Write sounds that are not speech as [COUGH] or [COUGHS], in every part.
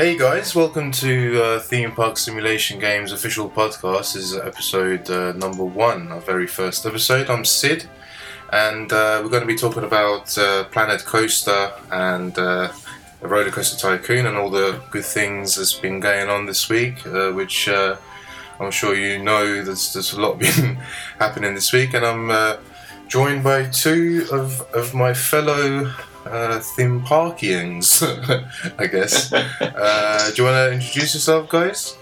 Hey guys, welcome to uh, Theme Park Simulation Games official podcast. This is episode uh, number one, our very first episode. I'm Sid, and uh, we're going to be talking about uh, Planet Coaster and uh, Roller Coaster Tycoon and all the good things that's been going on this week, uh, which I'm sure you know there's, there's a lot [LAUGHS] been happening this week, and I'm joined by two of, of my fellow uh, theme parkians, [LAUGHS] I guess. [LAUGHS] Uh, do you want to introduce yourself, guys?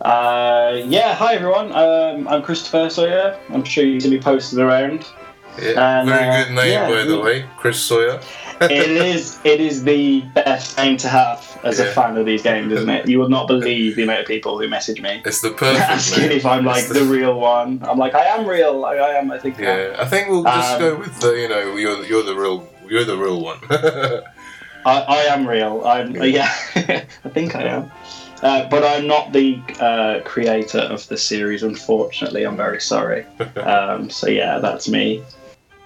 Uh, yeah, hi everyone. Um, I'm Christopher Sawyer. I'm sure you've seen me posted around. Yeah, And, very uh, good name, yeah, by the way, Chris Sawyer. [LAUGHS] it is it is the best name to have as Yeah. a fan of these games, isn't it? You would not believe the amount of people who message me It's the perfect asking name. if I'm like It's the real one. I'm like, I am real. I, I am. I think. I. Yeah, I think we'll just Um, go with the, you know, you're you're the real you're the real one. [LAUGHS] I, I am real. I'm. Yeah, [LAUGHS] I think I am. Uh, but I'm not the uh, creator of the series, unfortunately. I'm very sorry. [LAUGHS] Um, so yeah, that's me.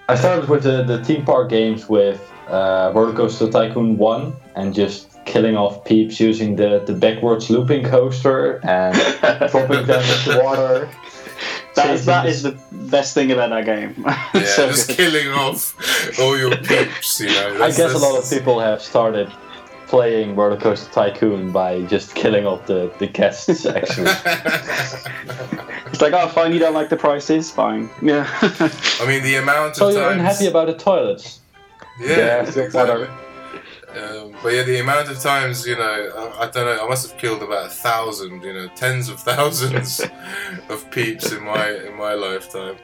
I started with the, the theme park games with uh, Roller Coaster Tycoon 1 and just killing off peeps using the, the backwards looping coaster and dropping them into water. That, that is the best thing about that game. [LAUGHS] yeah, So just good. killing off all your [LAUGHS] peeps. You know, I that's- guess a lot of people have started playing Roller Coaster Tycoon by just killing off the, the guests, [LAUGHS] actually. It's like, oh, fine, you don't like the prices, fine. Yeah. I mean, the amount of so times. you're unhappy about the toilets? Yeah, Yeah, exactly. Um, but yeah, the amount of times, you know, I, I don't know, I must have killed about a thousand, you know, tens of [LAUGHS] thousands of peeps in my in my lifetime.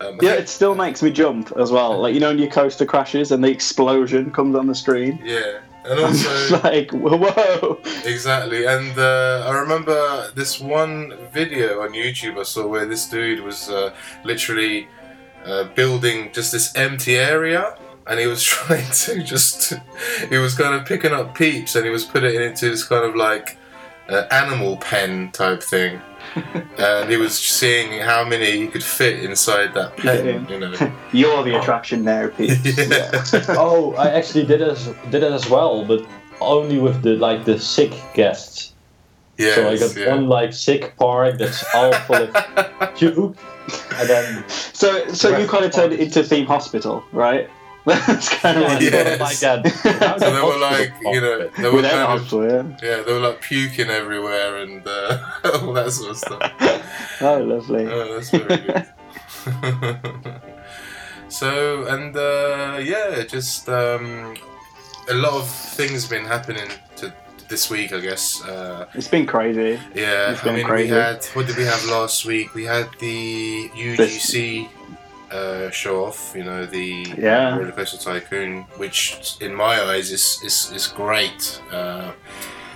Um, yeah, it still makes me jump as well. Like, you know, when your coaster crashes and the explosion comes on the screen. yeah, and also [LAUGHS] like, whoa. exactly, and uh, I remember this one video on YouTube I saw where this dude was uh, literally uh, building just this empty area. And he was [LAUGHS] trying to just, he was kind of picking up peeps and he was putting it into this kind of like uh, animal pen type thing. [LAUGHS] and he was seeing how many he could fit inside that pen, you know. [LAUGHS] You're the attraction now, peeps Yeah. Oh, I actually did as, did it as well, but only with the like the sick guests. Yes, so I got yeah. one like sick park that's all full of puke, and then So, so you kind of turned it into theme hospital, right? That's kind of what Yeah. it sort is. of like that. So they were [LAUGHS] like, you know, they were Without kind of, yeah. yeah, they were like puking everywhere and uh, [LAUGHS] all that sort of stuff. [LAUGHS] Oh, lovely. Oh, that's very good. so, and uh, yeah, just um, a lot of things been happening to this week, I guess. Uh, It's been crazy. yeah, It's I been mean, crazy. we had what did we have last week? We had the UGC uh, show off. You know, the Yeah. Roller Coaster Tycoon, which in my eyes is is, is great. Uh,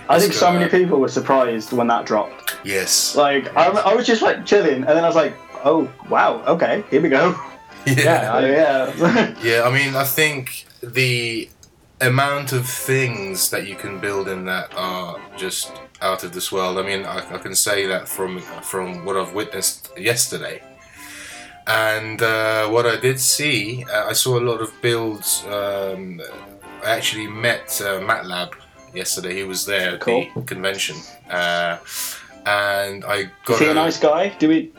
I think so gonna- many people were surprised when that dropped. yes. Like, I, I was just like chilling, and then I was like, oh, wow, okay, here we go. [LAUGHS] Yeah, Oh, yeah. [LAUGHS] Yeah, I mean, I think the amount of things that you can build in that are just out of this world. I mean, I, I can say that from from what I've witnessed yesterday. And uh, what I did see, uh, I saw a lot of builds. Um, I actually met uh, MATLAB yesterday. He was there at Cool. the convention. And I got Is he a a- nice guy? Do we?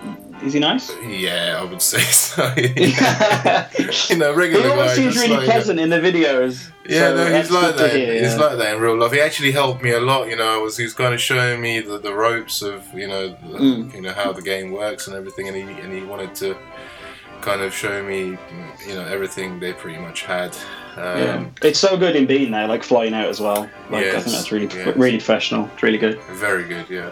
Is he nice? Yeah, I would say [LAUGHS] so. [LAUGHS] you know, regular He always seems really like, pleasant in the videos. Yeah, so no, he's like that. hear, He's yeah. like that in real life. He actually helped me a lot. You know, I was he was kind of showing me the, the ropes of you know the, Mm. you know how the game works and everything, and he and he wanted to kind of show me you know everything they pretty much had. Um, yeah. It's so good in being there, like flying out as well. Like I think that's really, yes. really professional. It's really good. Very good, yeah.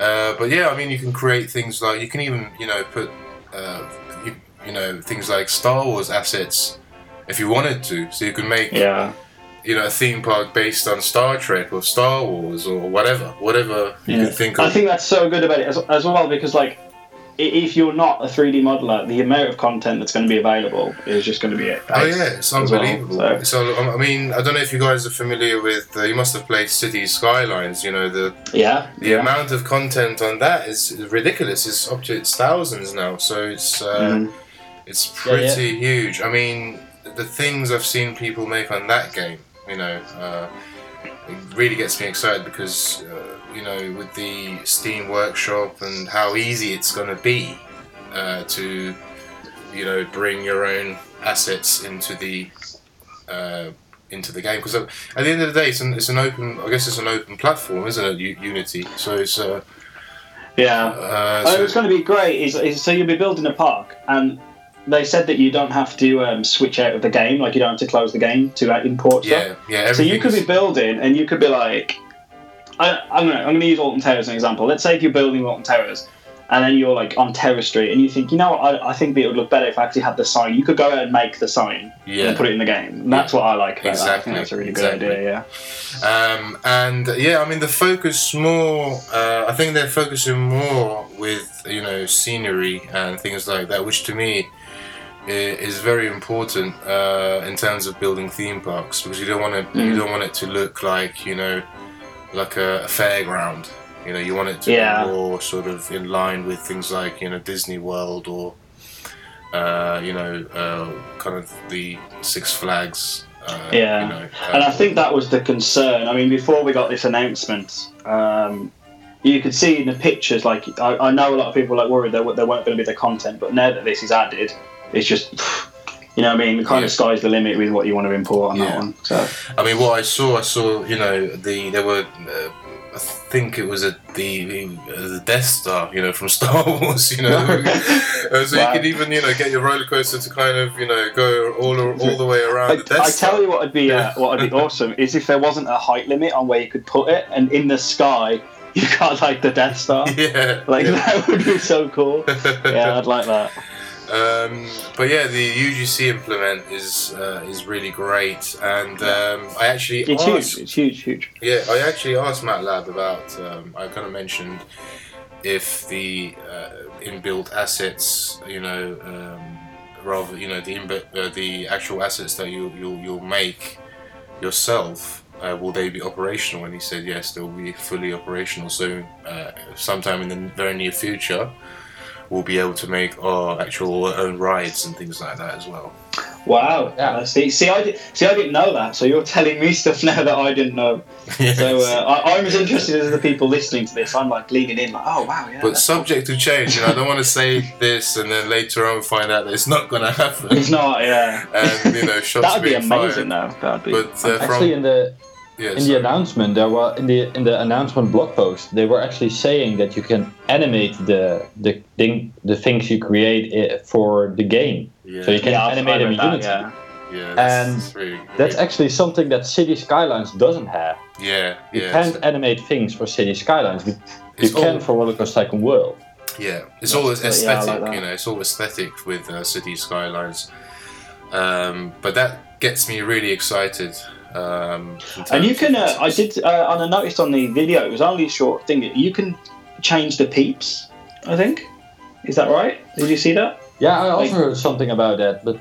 Uh, but yeah, I mean, you can create things like you can even you know put uh, you, you know things like Star Wars assets if you wanted to. So you can make Yeah. you know a theme park based on Star Trek or Star Wars or whatever, whatever you can think of. I think that's so good about it as, as well because like i- if you're not a 3D modeler, the amount of content that's going to be available is just going to be it. Oh yeah, it's as well, unbelievable. so- so. I mean, I don't know if you guys are familiar with. Uh, you must have played City Skylines. You know the Yeah. the yeah. amount of content on that is ridiculous. It's up to its thousands now. So it's uh, Mhm. it's Yeah, yeah. pretty huge. I mean, the things I've seen people make on that game. You know, uh, it really gets me excited because uh, you know with the Steam Workshop and how easy it's going to be uh, to you know bring your own assets into the uh, into the game because at the end of the day it's an, it's an open I guess it's an open platform isn't it U- Unity so it's uh, Yeah. uh, Oh, so- it's going to be great. Is, is so you'll be building a park, and they said that you don't have to um, switch out of the game, like you don't have to close the game to uh, import stuff. yeah yeah So you could be building, and you could be like, I, I'm gonna I'm gonna use Alton Towers as an example. Let's say if you're building Alton Towers, and then you're like on Towers Street, and you think, you know, what, I, I think that it would look better if I actually had the sign. You could go out and make the sign yeah and put it in the game. And that's what I like about that. I Exactly, think that's a really exactly. good idea. Yeah. Um, and yeah, I mean the focus more. Uh, I think they're focusing more with you know scenery and things like that, which to me is very important uh, in terms of building theme parks because you don't want to you Mm. don't want it to look like you know like a, a fairground. You know, you want it to Yeah. be more sort of in line with things like you know Disney World or uh, you know uh, kind of the Six Flags. Uh, Yeah. You know, And I uh, think that was the concern. I mean, before we got this announcement, um, you could see in the pictures, like, I, I know a lot of people like worried there, there weren't going to be the content, but now that this is added, it's just, you know what I mean? The Kind Yeah. of sky's the limit with what you want to import on Yeah. that one. So, I mean, what I saw, I saw, you know, the there were, uh, I think it was a the uh, the Death Star, you know, from [LAUGHS] Star Wars, you know, [LAUGHS] Uh, so Wow. you could even, you know, get your roller coaster to kind of, you know, go all all the way around I, the Death I Star. tell you what would be uh, what would be [LAUGHS] awesome is if there wasn't a height limit on where you could put it, and in the sky you got like the Death Star. yeah, Like yeah. that would be so cool. Yeah, I'd like that. Um, but yeah, the UGC implement is uh, is really great, and um, I actually It's asked, huge. It's huge, huge. Yeah, I actually asked MATLAB about. Um, I kind of mentioned if the uh, inbuilt assets, you know, um, rather, you know, the inbuilt, uh, the actual assets that you you'll, you'll make yourself, uh, will they be operational? And he said yes, they'll be fully operational. So uh, sometime in the very near future, we'll be able to make our actual own rides and things like that as well. Wow. Yeah. Uh, see, see, I did, see, I didn't know that. So you're [LAUGHS] telling me stuff now that I didn't know. [LAUGHS] So uh, I, I'm as interested as the people listening to this. I'm like leaning in, like, oh wow, yeah. But subject to change, you know, I don't want to say this and then later on find out that it's not going to happen. It's not, yeah. and you know [LAUGHS] shots That would be amazing, fired. though. That would be. But uh, Actually, from in the yeah, in the announcement, there were in the in the announcement blog post, they were actually saying that you can animate the the thing the things you create i- for the game. yeah, So you can yeah, animate them in read that, Unity. yeah. yeah, that's, and that's really, That's actually something that City Skylines doesn't have. yeah, You yeah, can't animate things for City Skylines, but you it's can all, for Roller Coaster Tycoon World. yeah, it's all That's- yeah, I like aesthetic. you know, it's all aesthetic with uh, city skylines. Um, but that gets me really excited. Um, And you can, uh, I did, uh, and I noticed on the video, it was only a short thing. You can change the peeps. I think. Is that right? Did you see that? Yeah, I also Like- heard something about that, but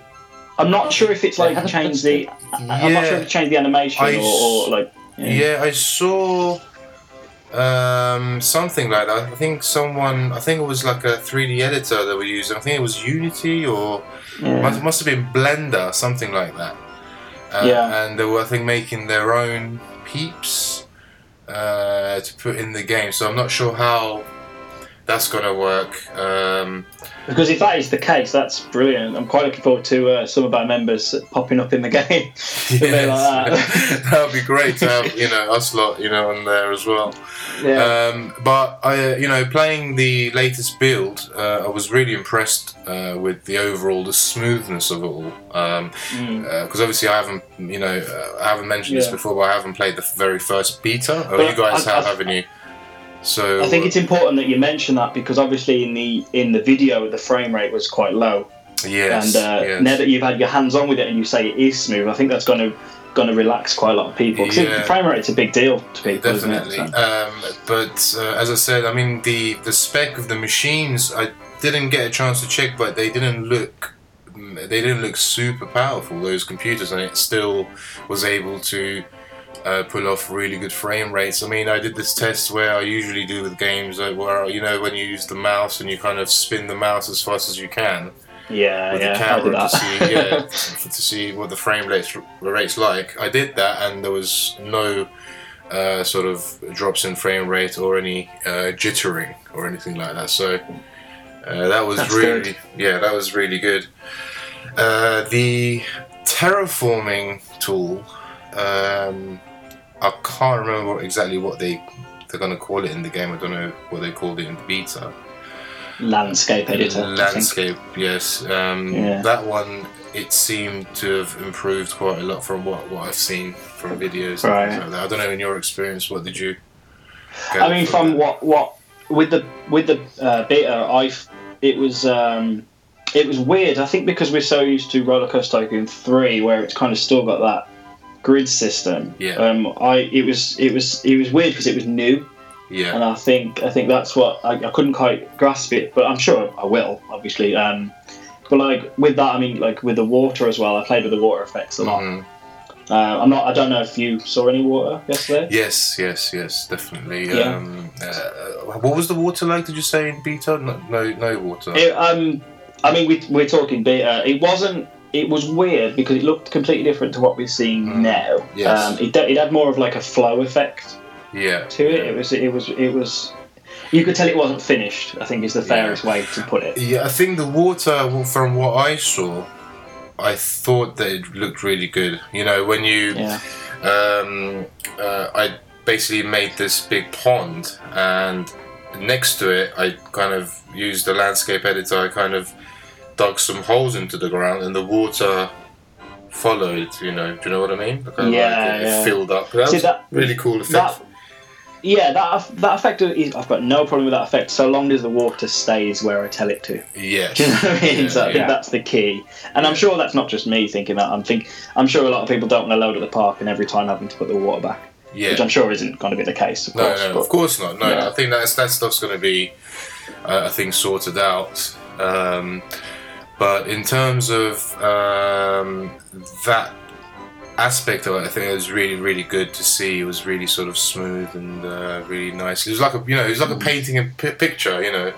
I'm not sure if it's like haven't changed the. I'm not sure if Yeah. it changed the animation I or, or like. Yeah, I saw um, something like that. I think someone, I think it was like a 3D editor that we used. I think it was Unity or Yeah. must, must have been Blender, something like that. Uh, Yeah. And they were, I think, making their own peeps uh, to put in the game. So I'm not sure how that's going to work. Um, Because if that is the case, that's brilliant. I'm quite looking forward to uh, some of our members popping up in the [LAUGHS] game. bit like [LAUGHS] that. would be great to have, you know, us lot, you know, on there as well. yeah. Um, but I, uh, you know, playing the latest build, uh, I was really impressed uh, with the overall the smoothness of it all. Um, Mm. because obviously I haven't, you know, uh, I haven't mentioned this before, but I haven't played the very first beta. Oh, But you guys I- have, I- haven't you? So I think it's important that you mention that because obviously in the in the video the frame rate was quite low, yes, and uh, yes. now that you've had your hands on with it and you say it is smooth, I think that's going to going to relax quite a lot of people. 'Cause Yeah. the frame rate's a big deal to people, Definitely. isn't it? So- Um, but uh, as I said, I mean the the spec of the machines, I didn't get a chance to check, but they didn't look they didn't look super powerful. Those computers, and it still was able to. Uh, pull off really good frame rates. I mean, I did this test where I usually do with games, like where you know when you use the mouse and you kind of spin the mouse as fast as you can yeah, with yeah, the camera to see, yeah, [LAUGHS] to see what the frame rates rates like. I did that, and there was no uh, sort of drops in frame rate or any uh, jittering or anything like that. So uh, that was That's really good. yeah, that was really good. Uh, the terraforming tool, um, I can't remember exactly what they they're gonna call it in the game. I don't know what they called it in the beta. Landscape editor. Landscape, yes. Um, Yeah. That one, it seemed to have improved quite a lot from what, what I've seen from videos. Right. like that. I don't know in your experience, what did you? I mean, from that? what what with the with the uh, beta, I it was um, it was weird. I think because we're so used to Roller Coaster Tycoon three, where it's kind of still got that grid system. Yeah. Um, I it was it was it was weird because it was new, Yeah, and I think I think that's what I, I couldn't quite grasp it, but I'm sure I will, obviously. Um, but like with that, I mean, like with the water as well. I played with the water effects a lot. Mhm. Uh, I'm not. I don't know if you saw any water yesterday. Yes, yes, yes, definitely. Yeah. Um, uh, what was the water like? Did you say in beta? No, no, no water. It, um, I mean, we, we're talking beta. It wasn't. It was weird because it looked completely different to what we're seeing Mm. now. Yes. Um, it, it had more of like a flow effect yeah. to it. It was. It was. It was. You could tell it wasn't finished. I think is the fairest way to put it. Yeah, I think the water, from what I saw, I thought that it looked really good. You know, when you Yeah. um, uh, I basically made this big pond, and next to it, I kind of used the landscape editor. I kind of dug some holes into the ground, and the water followed. You know, do you know what I mean? Of Yeah, like yeah. filled up. That See, was that- really cool effect. That. Yeah, that that effect is. I've got no problem with that effect so long as the water stays where I tell it to. yes. Do you know what I mean? Yeah, so I think that's the key. And I'm sure that's not just me thinking that. I'm think I'm sure a lot of people don't want to load at the park and every time having to put the water back, Yeah. which I'm sure isn't going to be the case. Of No, course, no, but- of course not. No, Yeah. I think that's that stuff's going to be, uh, I think, sorted out. Um, but in terms of um, that aspect of it, I think it was really, really good to see. It was really sort of smooth and uh, really nice. It was like a, you know, it was like a painting a pi picture. You know.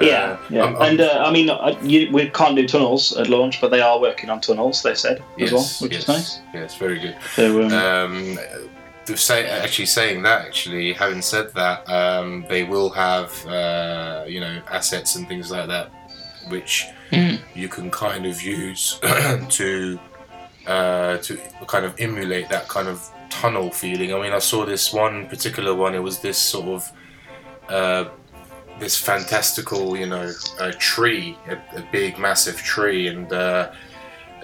Yeah, Uh, yeah. I'm- I'm- and uh, I mean, uh, you, we can't do tunnels at launch, but they are working on tunnels. They said as well, which yes, is nice. Yes, very good. So, um, Um, say, actually saying that, actually having said that, um, they will have uh, you know assets and things like that, which Mm. you can kind of use [CLEARS THROAT] to uh, to kind of emulate that kind of tunnel feeling. I mean, I saw this one particular one. It was this sort of uh, this fantastical, you know, uh, tree, a, a big, massive tree, and uh,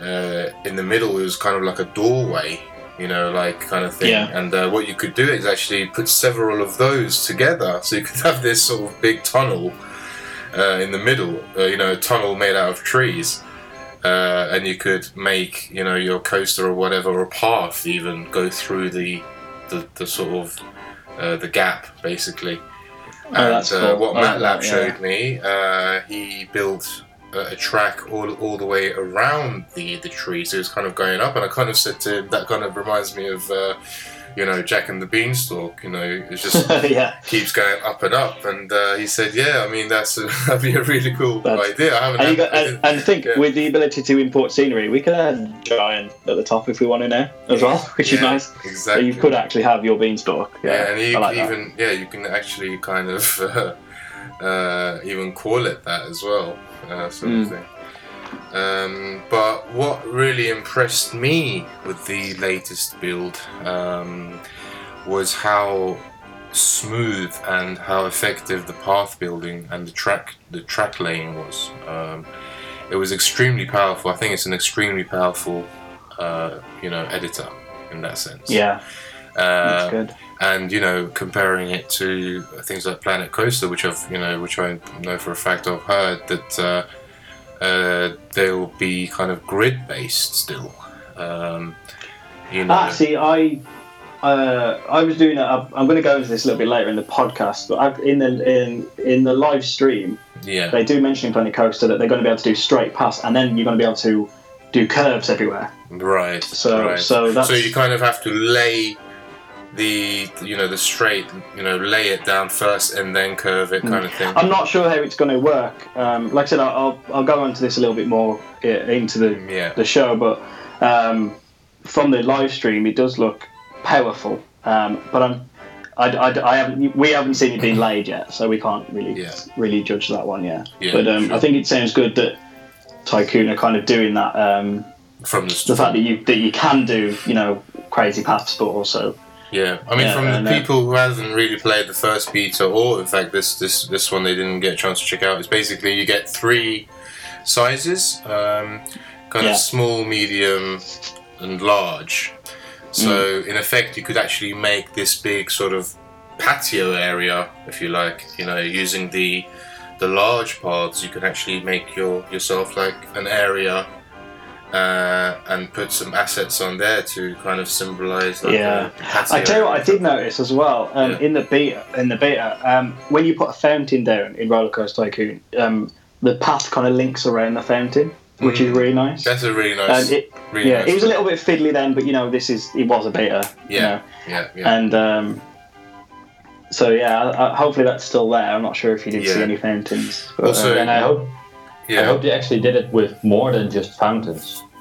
uh, in the middle it was kind of like a doorway, you know, like kind of thing. Yeah. And uh, what you could do is actually put several of those together, so you could have this sort of big tunnel uh, in the middle, uh, you know, a tunnel made out of trees. Uh, and you could make, you know, your coaster or whatever, or a path even go through the, the, the sort of uh, the gap, basically. Oh, and that's uh, cool. what I Matt Lab yeah. showed me, uh, he built a, a track all, all the way around the, the tree, so it's kind of going up. And I kind of said to him, that kind of reminds me of, uh, you know, Jack and the Beanstalk. You know, it just [LAUGHS] yeah, keeps going up and up. And uh, he said, yeah, I mean, that's a, [LAUGHS] that'd be a really cool That's- idea. I haven't. and, got, I and, and think yeah. with the ability to import scenery, we could add a giant at the top if we want to now as well, [LAUGHS] which is Yeah, nice. So you could actually have your beanstalk. Yeah, Yeah, and you like can that. even yeah, you can actually kind of uh, uh, even call it that as well, uh, sort of Mm. thing. Um, but what really impressed me with the latest build um, was how smooth and how effective the path building and the track the track laying was. Um, it was extremely powerful. I think it's an extremely powerful, uh, you know, editor in that sense. Yeah, that's Uh, good. and you know comparing it to things like Planet Coaster, which I've you know which I know for a fact I've heard that uh, uh, they'll be kind of grid based still. Um, you know, Ah, see, I uh, I was doing. I'm going to go into this a little bit later in the podcast, but I, in the in in the live stream, yeah, they do mention in Planet Coaster that they're going to be able to do straight pass, and then you're going to be able to do curves everywhere. right. So right. so that's so you kind of have to lay the you know the straight you know lay it down first and then curve it kind of thing. I'm not sure how it's going to work. Um, like I said, I'll, I'll go into this a little bit more uh, into the yeah, the show, but um, from the live stream, it does look powerful. Um, but I'm, I, I, I haven't, we haven't seen it being laid yet, so we can't really Yeah. really judge that one yet. Yeah, but um, sure. I think it sounds good that Tycoon are kind of doing that. Um, from the the fact that you that you can do you know crazy paths, but also Yeah, I mean, Yeah, from the uh, people who haven't really played the first beta, or in fact this this this one they didn't get a chance to check out, It's basically you get three sizes, um, kind Yeah. of small, medium, and large. So Mm. in effect, you could actually make this big sort of patio area, if you like. You know, using the the large paths, you can actually make your yourself like an area. Uh, and put some assets on there to kind of symbolize like Yeah. a I tell you what, I did notice as well um, Yeah. in the beta. In the beta, um, when you put a fountain down in Roller Coaster Tycoon, um, the path kind of links around the fountain, which is Mm. really nice. That's a really nice. And it, really yeah, nice it was a little bit fiddly then, but you know, this is it was a beta. you Yeah, know. yeah, yeah. And um, so yeah, hopefully that's still there. I'm not sure if you did see any fountains. But, Also- uh, and I hope yeah. I hope they actually did it with more than just fountains. [LAUGHS]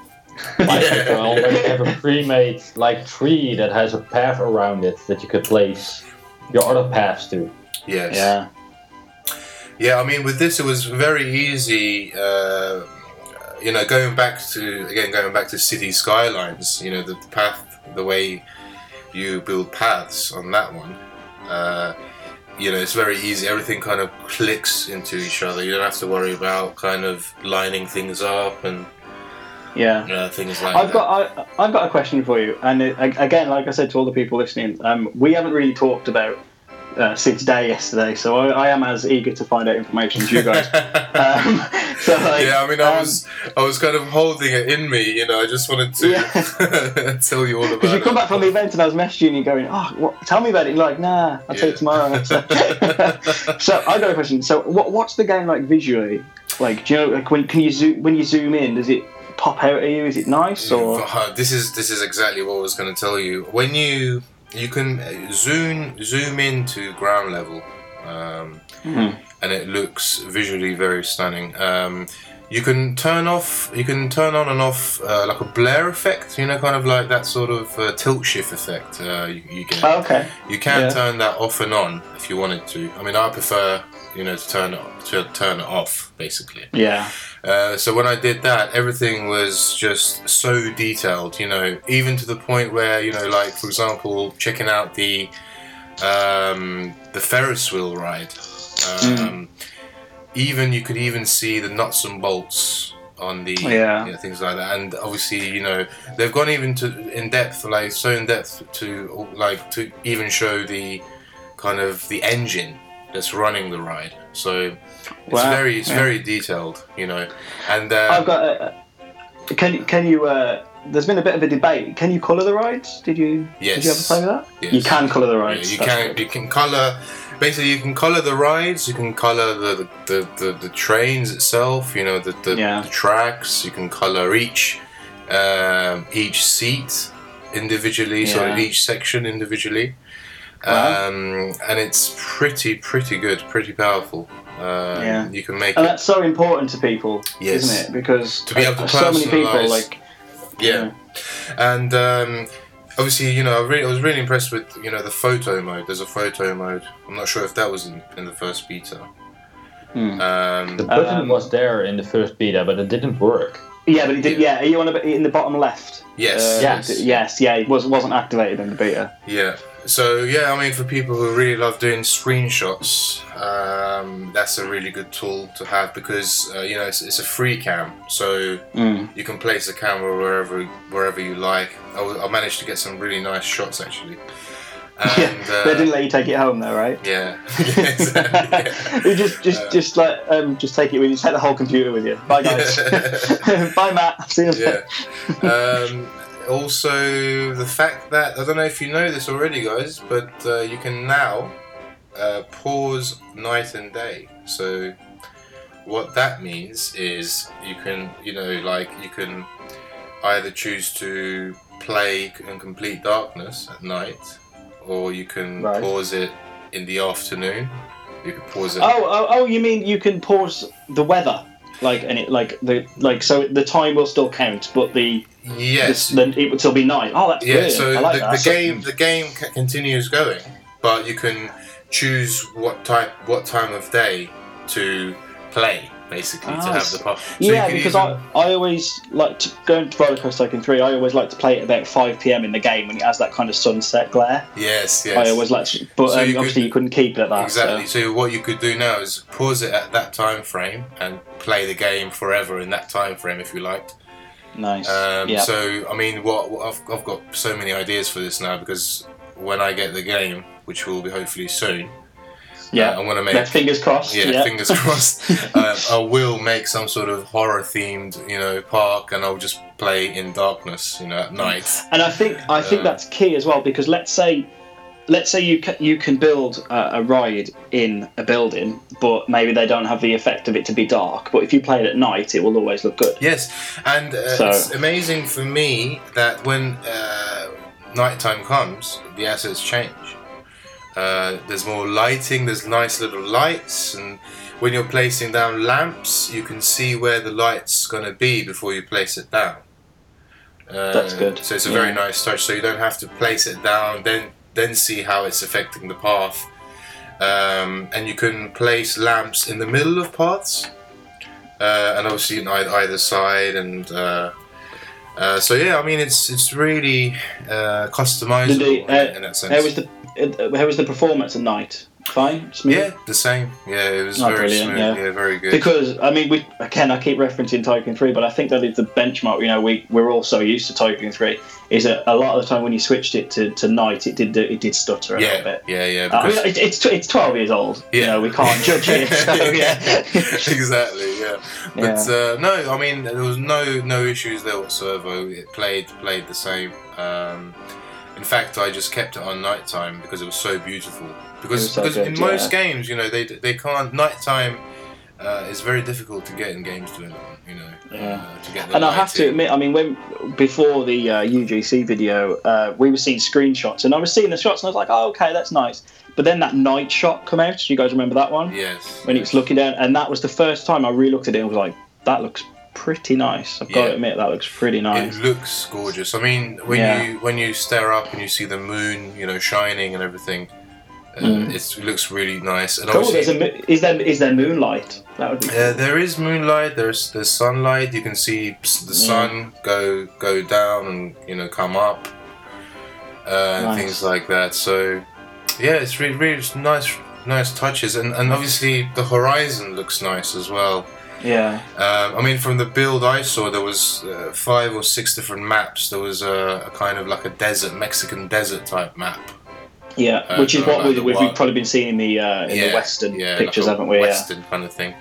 Like they already have a pre-made like tree that has a path around it that you could place your other paths to. yes. yeah, Yeah, I mean, with this, it was very easy. Uh, you know, going back to again, going back to city skylines. You know, the, the path, the way you build paths on that one. Uh, you know, it's very easy. Everything kind of clicks into each other. You don't have to worry about kind of lining things up and yeah. uh, things like I've that. got I, I've got a question for you, and it, again, like I said to all the people listening, um, we haven't really talked about uh, Sid's day yesterday, so I, I am as eager to find out information as you [LAUGHS] guys. um, so like, yeah, I mean, I um, was, I was kind of holding it in me. You know, I just wanted to [LAUGHS] tell you all about Because you come back from the event and I was messaging you going, oh, what, tell me about it. You're like, nah, I'll tell you tomorrow. So, [LAUGHS] so I got a question. So what, what's the game like visually? Like, do you know, like when can you zoom when you zoom in, does it pop out at you? Is it nice or? Uh, this is this is exactly what I was going to tell you. When you you can zoom zoom into ground level, um, Hmm. and it looks visually very stunning. Um, you can turn off, you can turn on and off uh, like a blare effect. You know, kind of like that sort of uh, tilt shift effect uh, you, you get. Oh, okay. You can Yeah. turn that off and on if you wanted to. I mean, I prefer you know to turn it to turn it off basically. Yeah. Uh, so when I did that, everything was just so detailed, you know, even to the point where, you know, like for example, checking out the um, the Ferris wheel ride. Um, Even you could even see the nuts and bolts on the Yeah. you know, things like that, and obviously, you know, they've gone even to in depth, like so in depth to like to even show the kind of the engine that's running the ride. So it's Wow. very it's Yeah. very detailed, you know, and uh, I've got. A, can can you? Uh, there's been a bit of a debate. Can you colour the rides? Did you? Did you ever Yes. play with that? Yes. You can colour the Yeah, rides. you that's can good. you can color basically you can color the rides you can color the the, the, the trains itself you know the, the, Yeah. the tracks you can color each um, each seat individually so each section individually Wow. um, and it's pretty pretty good pretty powerful um, Yeah. you can make And it that's so important to people, Yes. isn't it? Because To be able to so many people personalise. like yeah and um, obviously you know I, really, I was really impressed with you know the photo mode there's a photo mode i'm not sure if that was in, in the first beta Hmm. um, The button Um, was there in the first beta, but it didn't work. Yeah, but it did. Yeah, are you on a, in the bottom left? yes Uh, Yes. Yes. Yeah, it was wasn't activated in the beta. yeah so yeah i mean for people who really love doing screenshots um, that's a really good tool to have because uh, you know it's, it's a free cam so Mm. you can place the camera wherever wherever you like I, w- I managed to get some really nice shots actually [LAUGHS] and yeah, uh, they didn't let you take it home though, right? yeah, [LAUGHS] [LAUGHS] yeah. you just just Uh, just like um, just take it with you. Take the whole computer with you. Bye guys. Bye Matt. See you yeah. Um, also, the fact that I don't know if you know this already, guys, but uh, you can now uh, pause night and day. So, what that means is you can, you know, like you can either choose to play in complete darkness at night, or you can Right. pause it in the afternoon. You can pause it. Oh, oh, oh, you mean you can pause the weather? Like and it like the like so the time will still count, but the Yes. the, then it would still be night. Oh, that's yeah. brilliant. So I like the, that. the game the game continues going, but you can choose what type what time of day to play. Basically, to Ah, have the part. So yeah, because even- I, I always like to going to Roller Coaster Tycoon 3, I always like to play it about 5 pm in the game when it has that kind of sunset glare. yes, yes. I always like to, but So um, you obviously could- you couldn't keep it at that. Exactly. So. So what you could do now is pause it at that time frame and play the game forever in that time frame if you liked. Nice. Um, yeah. So I mean, what, what I've, I've got so many ideas for this now because when I get the game, which will be hopefully soon, yeah. uh, I'm gonna make fingers crossed. yeah, Yeah. fingers crossed. [LAUGHS] uh, I will make some sort of horror themed, you know, park, and I'll just play in darkness, you know, at night. And I think I think Uh, that's key as well because let's say let's say you ca- you can build a, a ride in a building, but maybe they don't have the effect of it to be dark. But if you play it at night, it will always look good. Yes, and uh, So- it's amazing for me that when uh, nighttime comes, the assets change. Uh, there's more lighting. There's nice little lights, and when you're placing down lamps, you can see where the light's going to be before you place it down. Uh, That's good, So it's a yeah. very nice touch. So you don't have to place it down, then then see how it's affecting the path. Um, and you can place lamps in the middle of paths, uh, and obviously ei- either side. And uh, uh, so yeah, I mean it's it's really uh, customizable they, in, in that sense. How was the uh, how was the performance at night? Fine, smooth. yeah, the same. Yeah, it was Oh, very brilliant, smooth. yeah. Yeah. very good. Because I mean, we again, I keep referencing Tycoon Three, but I think that is the benchmark. You know, we we're all so used to Tycoon Three. Is that a lot of the time when you switched it to, to night, it did it did stutter a little yeah, bit. yeah, yeah. I mean, it, it's it's twelve years old. You Yeah. know, we can't judge it. [LAUGHS] So yeah. [LAUGHS] exactly. Yeah. But Yeah. uh, no, I mean there was no no issues there whatsoever. It played played the same. Um, in fact, I just kept it on nighttime because it was so beautiful. Because, so because in good, most games, you know, they they can't nighttime. Uh, is very difficult to get in games development, you know, Yeah. uh, to get And I have to admit, I mean, when before the uh, UGC video, uh, we were seeing screenshots, and I was seeing the shots, and I was like, "Oh, okay, that's nice." But then that night shot come out. Do you guys remember that one? Yes. When was looking down, and that was the first time I re-looked at it and was like, "That looks pretty nice." I've got to admit, that looks pretty nice. It looks gorgeous. I mean, when Yeah. you when you stare up and you see the moon, you know, shining and everything, uh, Mm. it's, it looks really nice. And Cool. There's a, is there is there moonlight? That would be. Cool. Uh, there is moonlight. There's there's sunlight. You can see the Yeah. sun go go down and you know come up, uh, and things like that. So yeah, it's really really nice nice touches, and and obviously the horizon looks nice as well. Yeah. Um, I mean, from the build I saw, there was uh, five or six different maps. There was a, a kind of like a desert Mexican desert type map. Yeah, Uh, which is what like we've, we've probably been seeing in the uh, in the Western pictures, like haven't we? Yeah. Western kind of thing.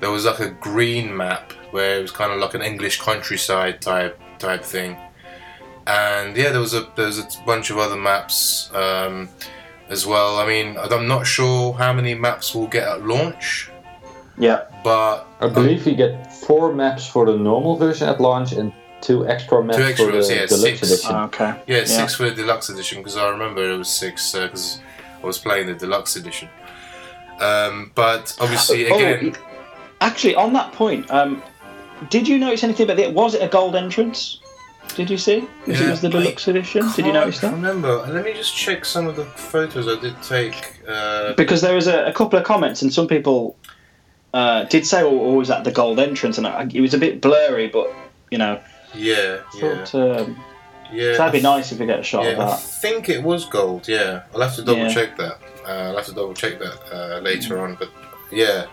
There was like a green map where it was kind of like an English countryside type type thing, and yeah, there was a there was a bunch of other maps um, as well. I mean, I'm not sure how many maps we'll get at launch, Yeah. but I believe you get four maps for the normal version at launch and two extra maps Two for the yeah, deluxe six. edition. Oh, okay. yeah, six for the deluxe edition because I remember it was six because I was playing the deluxe edition. Um, but obviously, Oh, again, actually, on that point, um, did you notice anything about it? Was it a gold entrance? Did you see? Was Yeah, it was the I deluxe edition? Did you notice that? I remember? Let me just check some of the photos I did take. Uh, Because there was a, a couple of comments, and some people uh, did say, "Oh, oh, was that the gold entrance?" And I, it was a bit blurry, but you know, yeah, yeah, um, yeah. that'd be nice if we get a shot of Yeah, I think it was gold. Yeah, I'll have to double Yeah. check that. Uh, I'll have to double check that uh, later on. But yeah,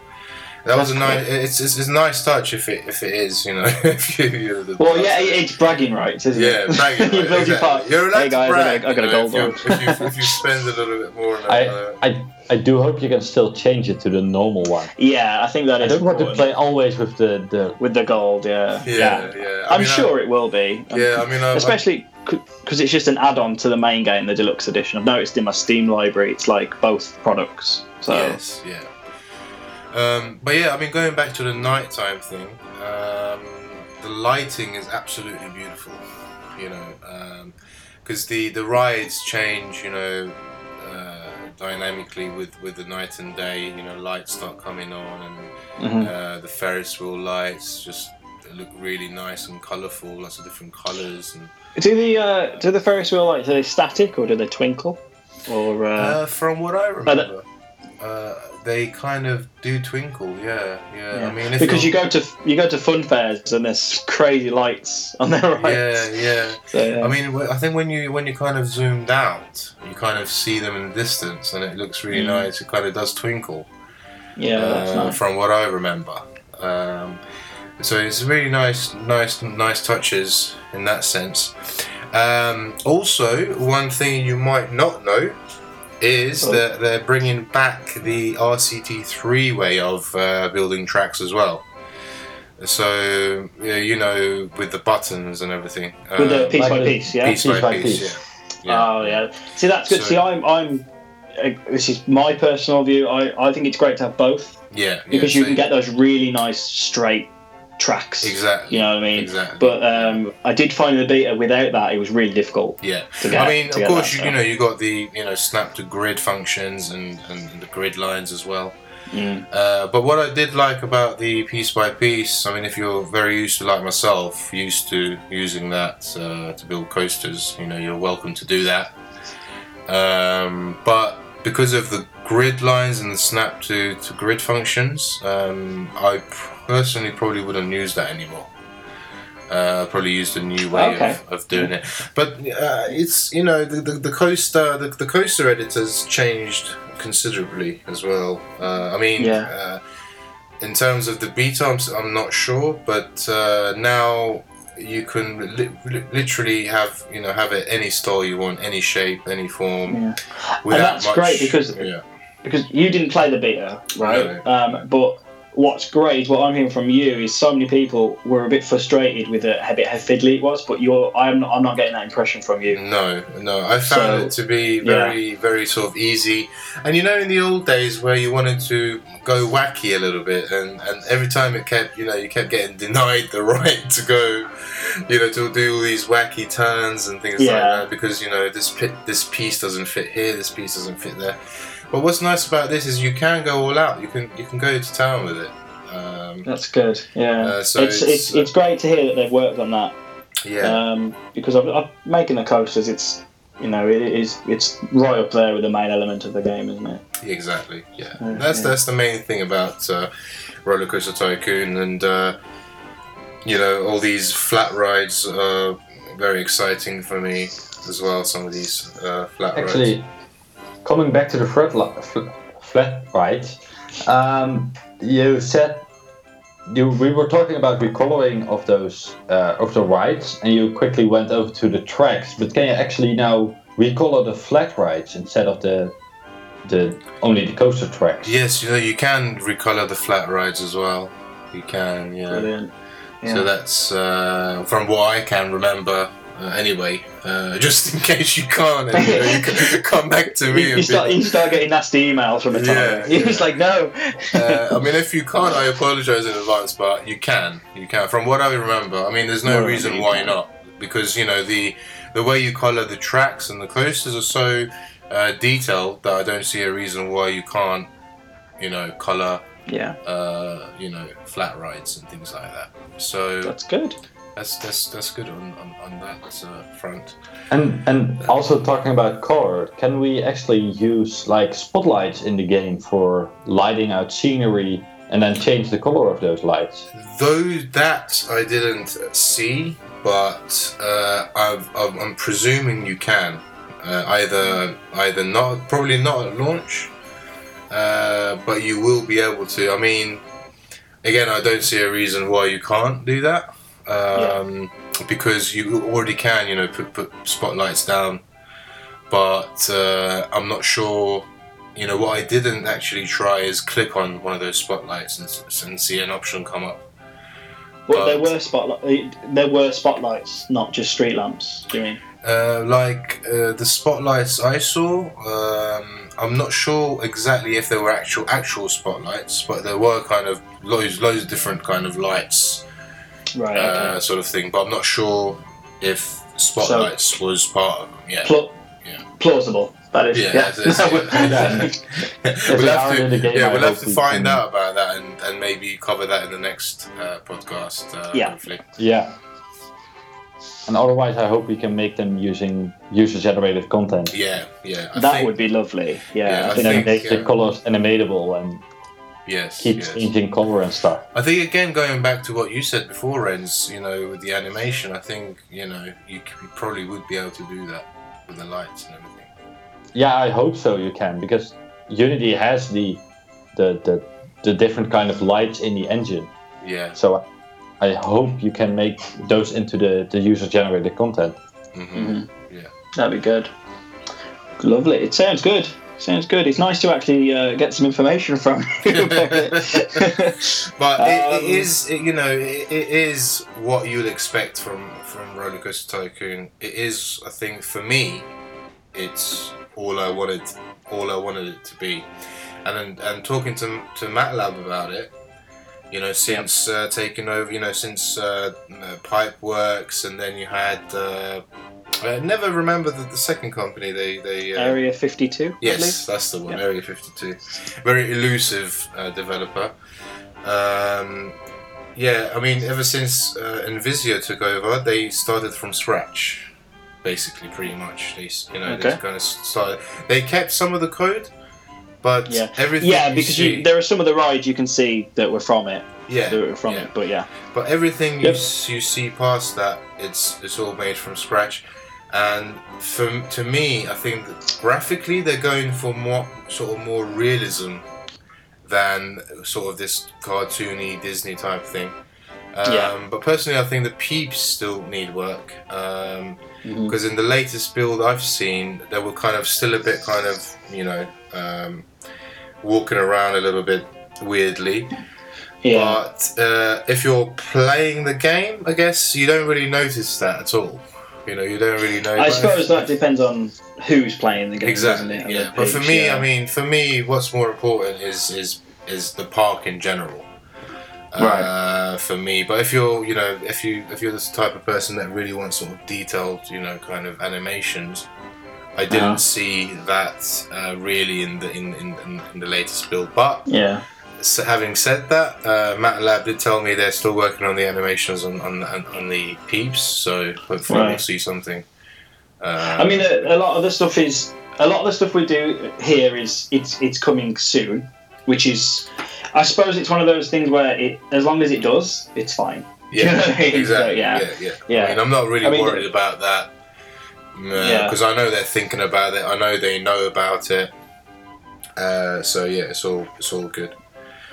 that was a That's nice. It's, it's, it's a nice touch if it if it is. You know, [LAUGHS] if you, you're the Well, yeah, it- it's bragging rights, isn't Yeah, it? bragging [LAUGHS] you right, build exactly. park. You're allowed hey guys, to brag. I got, I got you a know, gold one. if, you, if, you, if you spend a little bit more on [LAUGHS] it. Uh, I I do hope you can still change it to the normal one. Yeah, I think that I is. don't want to play always with the, the with the gold. Yeah, yeah, yeah. I I'm mean, I- sure it will be. Um, yeah, I mean, I, especially because it's just an add-on to the main game, the deluxe edition. I've noticed in my Steam library, it's like both products. So Yes, yeah. Um, but yeah, I mean, going back to the nighttime thing, um, the lighting is absolutely beautiful. You know, because the the rides change. You know, dynamically with with the night and day. You know, lights start coming on, and Mhm. uh, the Ferris wheel lights just look really nice and colourful. Lots of different colours and. Do the uh, do the Ferris wheel lights are they static or do they twinkle? Or uh, Uh, from what I remember, uh, they kind of do twinkle. Yeah, yeah. yeah. I mean, if because you go to you go to fun fairs and there's crazy lights on their right. Yeah, yeah. So, yeah. I mean, I think when you when you kind of zoomed out, you kind of see them in the distance, and it looks really Mm. nice. It kind of does twinkle. yeah, uh, nice. From what I remember, um, so it's really nice, nice, nice touches in that sense. Um, also, one thing you might not know is that they're bringing back the RCT3 way of uh, building tracks as well. So yeah, you know, with the buttons and everything. With the um, piece like by the piece, yeah. piece by Piece by piece, piece. yeah. Oh yeah. See that's good. So- See, I'm I'm. Uh, this is my personal view. I, I think it's great to have both Yeah, yeah, because you so- can get those really nice straight tracks. exactly. You know what I mean? Exactly. But um, I did find the beta without that it was really difficult yeah, get. I mean, of course, that, you, so. you know, you got the you know snap to grid functions and, and the grid lines as well. Mm. Uh, but what I did like about the piece by piece, I mean, if you're very used to, like myself, used to using that uh, to build coasters, you know, you're welcome to do that. Um, but because of the grid lines and the snap to, to grid functions, um, I personally probably wouldn't use that anymore. Uh, probably used a new way Okay. of, of doing it, but uh, it's you know the, the, the coaster the, the coaster editors changed considerably as well. Uh, I mean, Yeah. uh, in terms of the beta, I'm, not sure, but uh, now you can li- li- literally have you know have it any style you want, any shape, any form. Yeah. Without that's much, great because- yeah, because you didn't play the beta, right? No. Um, but what's great, what I'm hearing from you, is so many people were a bit frustrated with it, how bit how fiddly it was. But you're, I'm not, I'm not getting that impression from you. no, no, I found So, it to be very, very sort of easy. And you know, in the old days where you wanted to go wacky a little bit, and, and every time it kept, you know, you kept getting [LAUGHS] denied the right to go, you know, to do all these wacky turns and things like that because you know this this piece doesn't fit here, this piece doesn't fit there. But what's nice about this is you can go all out. You can you can go to town with it. Um, That's good. Yeah, Uh, so it's, it's, it's it's great to hear that they've worked on that. yeah, Um, because I've, I've making the coasters, it's you know it is it's right up there with the main element of the game, isn't it? Exactly. Yeah, Uh, that's yeah. that's the main thing about uh, Roller Coaster Tycoon, and uh, you know all these flat rides are very exciting for me as well. Some of these uh, flat rides. Actually, coming back to the flat, li- fl- flat rides, um, you said you we were talking about recoloring of those uh, of the rides, and you quickly went over to the tracks. But can you actually now recolor the flat rides instead of the the only the coaster tracks? Yes, you know you can recolor the flat rides as well. You can, yeah. Brilliant. Yeah. So that's uh, from what I can remember. Uh, anyway, uh, [LAUGHS] just in case you can't, and, you, know, you can [LAUGHS] come back to me. you, you be- start you start getting nasty emails from the Yeah, time. [LAUGHS] He was like, no. uh, I mean, if you can't, I apologise in advance, but you can. You can. From what I remember, I mean, there's no Well, reason why not. Because you know the the way you colour the tracks and the coasters are so uh, detailed that I don't see a reason why you can't, you know, colour, yeah, uh, you know, flat rides and things like that. So that's good. That's that's that's good on on, on that uh, front. And and also talking about color, can we actually use like spotlights in the game for lighting out scenery and then change the color of those lights? Though that I didn't see, but uh, I've, I'm, I'm presuming you can. Uh, either either not, probably not at launch, uh, but you will be able to. I mean, again, I don't see a reason why you can't do that. Um, Because you already can, you know, put, put spotlights down. But uh, I'm not sure you know what I didn't actually try is click on one of those spotlights and, and see an option come up. Well, there were spotlight. There were spotlights, not just street lamps. Do you mean? Uh, like uh, the spotlights I saw, um, I'm not sure exactly if they were actual actual spotlights, but there were kind of loads loads of different kind of lights, Right. uh, Okay. sort of thing. But I'm not sure if spotlights was part of them. Yeah. Plus, Yeah. plausible. That is. Yeah, Yeah. it's- it's- yeah. [LAUGHS] [LAUGHS] we'll have to, in the game, yeah, we'll have to find out about that and, and maybe cover that in the next uh, podcast. Uh, Yeah. Hopefully. Yeah. And otherwise, I hope we can make them using user-generated content. Yeah, yeah. I that think, would be lovely. Yeah, Yeah. I I And think, make yeah. the colors animatable and yes, keep yes. changing color and stuff. I think again going back to what you said before, Renz. You know, with the animation, I think you know you, c- you probably would be able to do that with the lights and everything. Yeah, I hope so. You can because Unity has the the the, the different kind of lights in the engine. Yeah. So I hope you can make those into the, the user-generated content. hmm Mhm. Yeah. That'd be good. Lovely. It sounds good. Sounds good. It's nice to actually uh, get some information from [LAUGHS] you. [LAUGHS] But it, it Um, it, you know, it, it is what you'd expect from from Roller Coaster Tycoon. It is, I think, for me, it's all I wanted, all I wanted it to be. And and talking to to MATLAB about it, you know, since uh, taking over, you know, since uh, uh, Pipeworks, and then you had. I never remember the, the second company they they. Uh, Area 52, I believe. Yes, that's the one. Yeah. Area 52. Very elusive uh, developer. Um, yeah, I mean, ever since uh, Nvizzio took over, they started from scratch, basically, pretty much. They, you know, they kind of started. They kept some of the code, but Yeah. everything. Yeah, you because see, you, there are some of the rides you can see that were from it. yeah, That were from yeah. it, but yeah. But everything you Yep. s you see past that, it's it's all made from scratch. And for to me, I think graphically they're going for more sort of more realism than sort of this cartoony Disney type thing. Um, Yeah. But personally, I think the peeps still need work because in the latest build I've seen, they were kind of still a bit kind of you know um, walking around a little bit weirdly. Yeah. But uh, if you're playing the game, I guess you don't really notice that at all. You know, you don't really know. I but suppose if- that depends on who's playing the game, exactly. doesn't it? Yeah, And the but for me, yeah. I mean, for me, what's more important is is is the park in general. Uh, for me, but if you're, you know, if you if you're this type of person that really wants sort of detailed, you know, kind of animations, I didn't Uh-huh. see that uh, really in the in, in, in, in the latest build. But Yeah. S having said that, uh, MATLAB did tell me they're still working on the animations on on, on, on the peeps, so hopefully we'll see something. Uh, I mean, a, a lot of the stuff is a lot of the stuff we do here is it's it's coming soon, which is, I suppose it's one of those things where it as long as it does, it's fine. [LAUGHS] yeah, you know what I mean? exactly. So, yeah. yeah, yeah, Yeah. I mean, I'm not really I mean, worried about that Yeah. because I know they're thinking about it. I know they know about it. Uh, so yeah, it's all it's all good.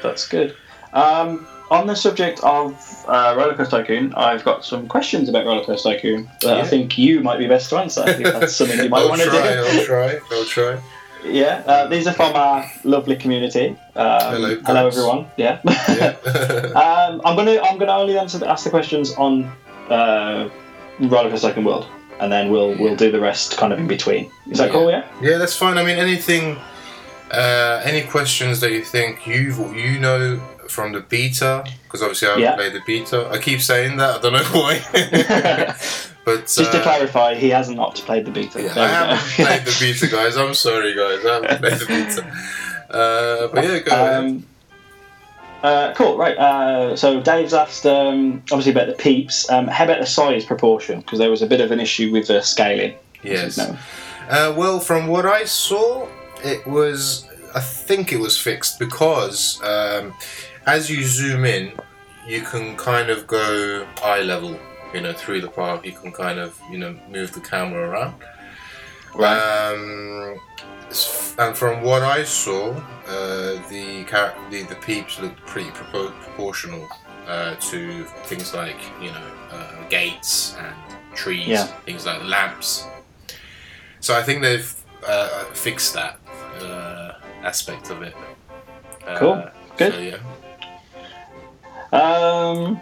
That's good. Um, on the subject of uh, Rollercoaster Tycoon, I've got some questions about Rollercoaster Tycoon that I think you might be best to answer. if that's something you might [LAUGHS] want to do. I'll try. I'll try. Yeah, uh, these are from our lovely community. Um, Hello, hello everyone. Yeah. Yeah. [LAUGHS] [LAUGHS] um, I'm gonna I'm gonna only answer ask the questions on uh, Rollercoaster Tycoon World, and then we'll we'll do the rest kind of in between. Is that Yeah. cool? Yeah. Yeah, that's fine. I mean, anything, uh, any questions that you think you've you know from the beta, because obviously I haven't Yeah. played the beta. I keep saying that. I don't know [LAUGHS] why. [LAUGHS] but Just to uh, clarify, he has not played the beta. yeah, I haven't played the beta, [LAUGHS] guys. I'm sorry, guys. I haven't played the beta. Uh, but yeah, go ahead. Um, uh, cool, right. Uh, so Dave's asked, um, obviously, about the peeps. Um, how about the size proportion? Because there was a bit of an issue with the scaling. Yes. Uh, well, from what I saw, it was. I think it was fixed because um, as you zoom in, you can kind of go eye level. You know, through the park, you can kind of you know move the camera around. Um, and from what I saw, uh, the, char- the the peeps looked pretty propo- proportional uh, to things like you know uh, gates and trees, Yeah. things like lamps. So I think they've uh, fixed that uh, aspect of it. Uh, Cool. Good. So, yeah. Um,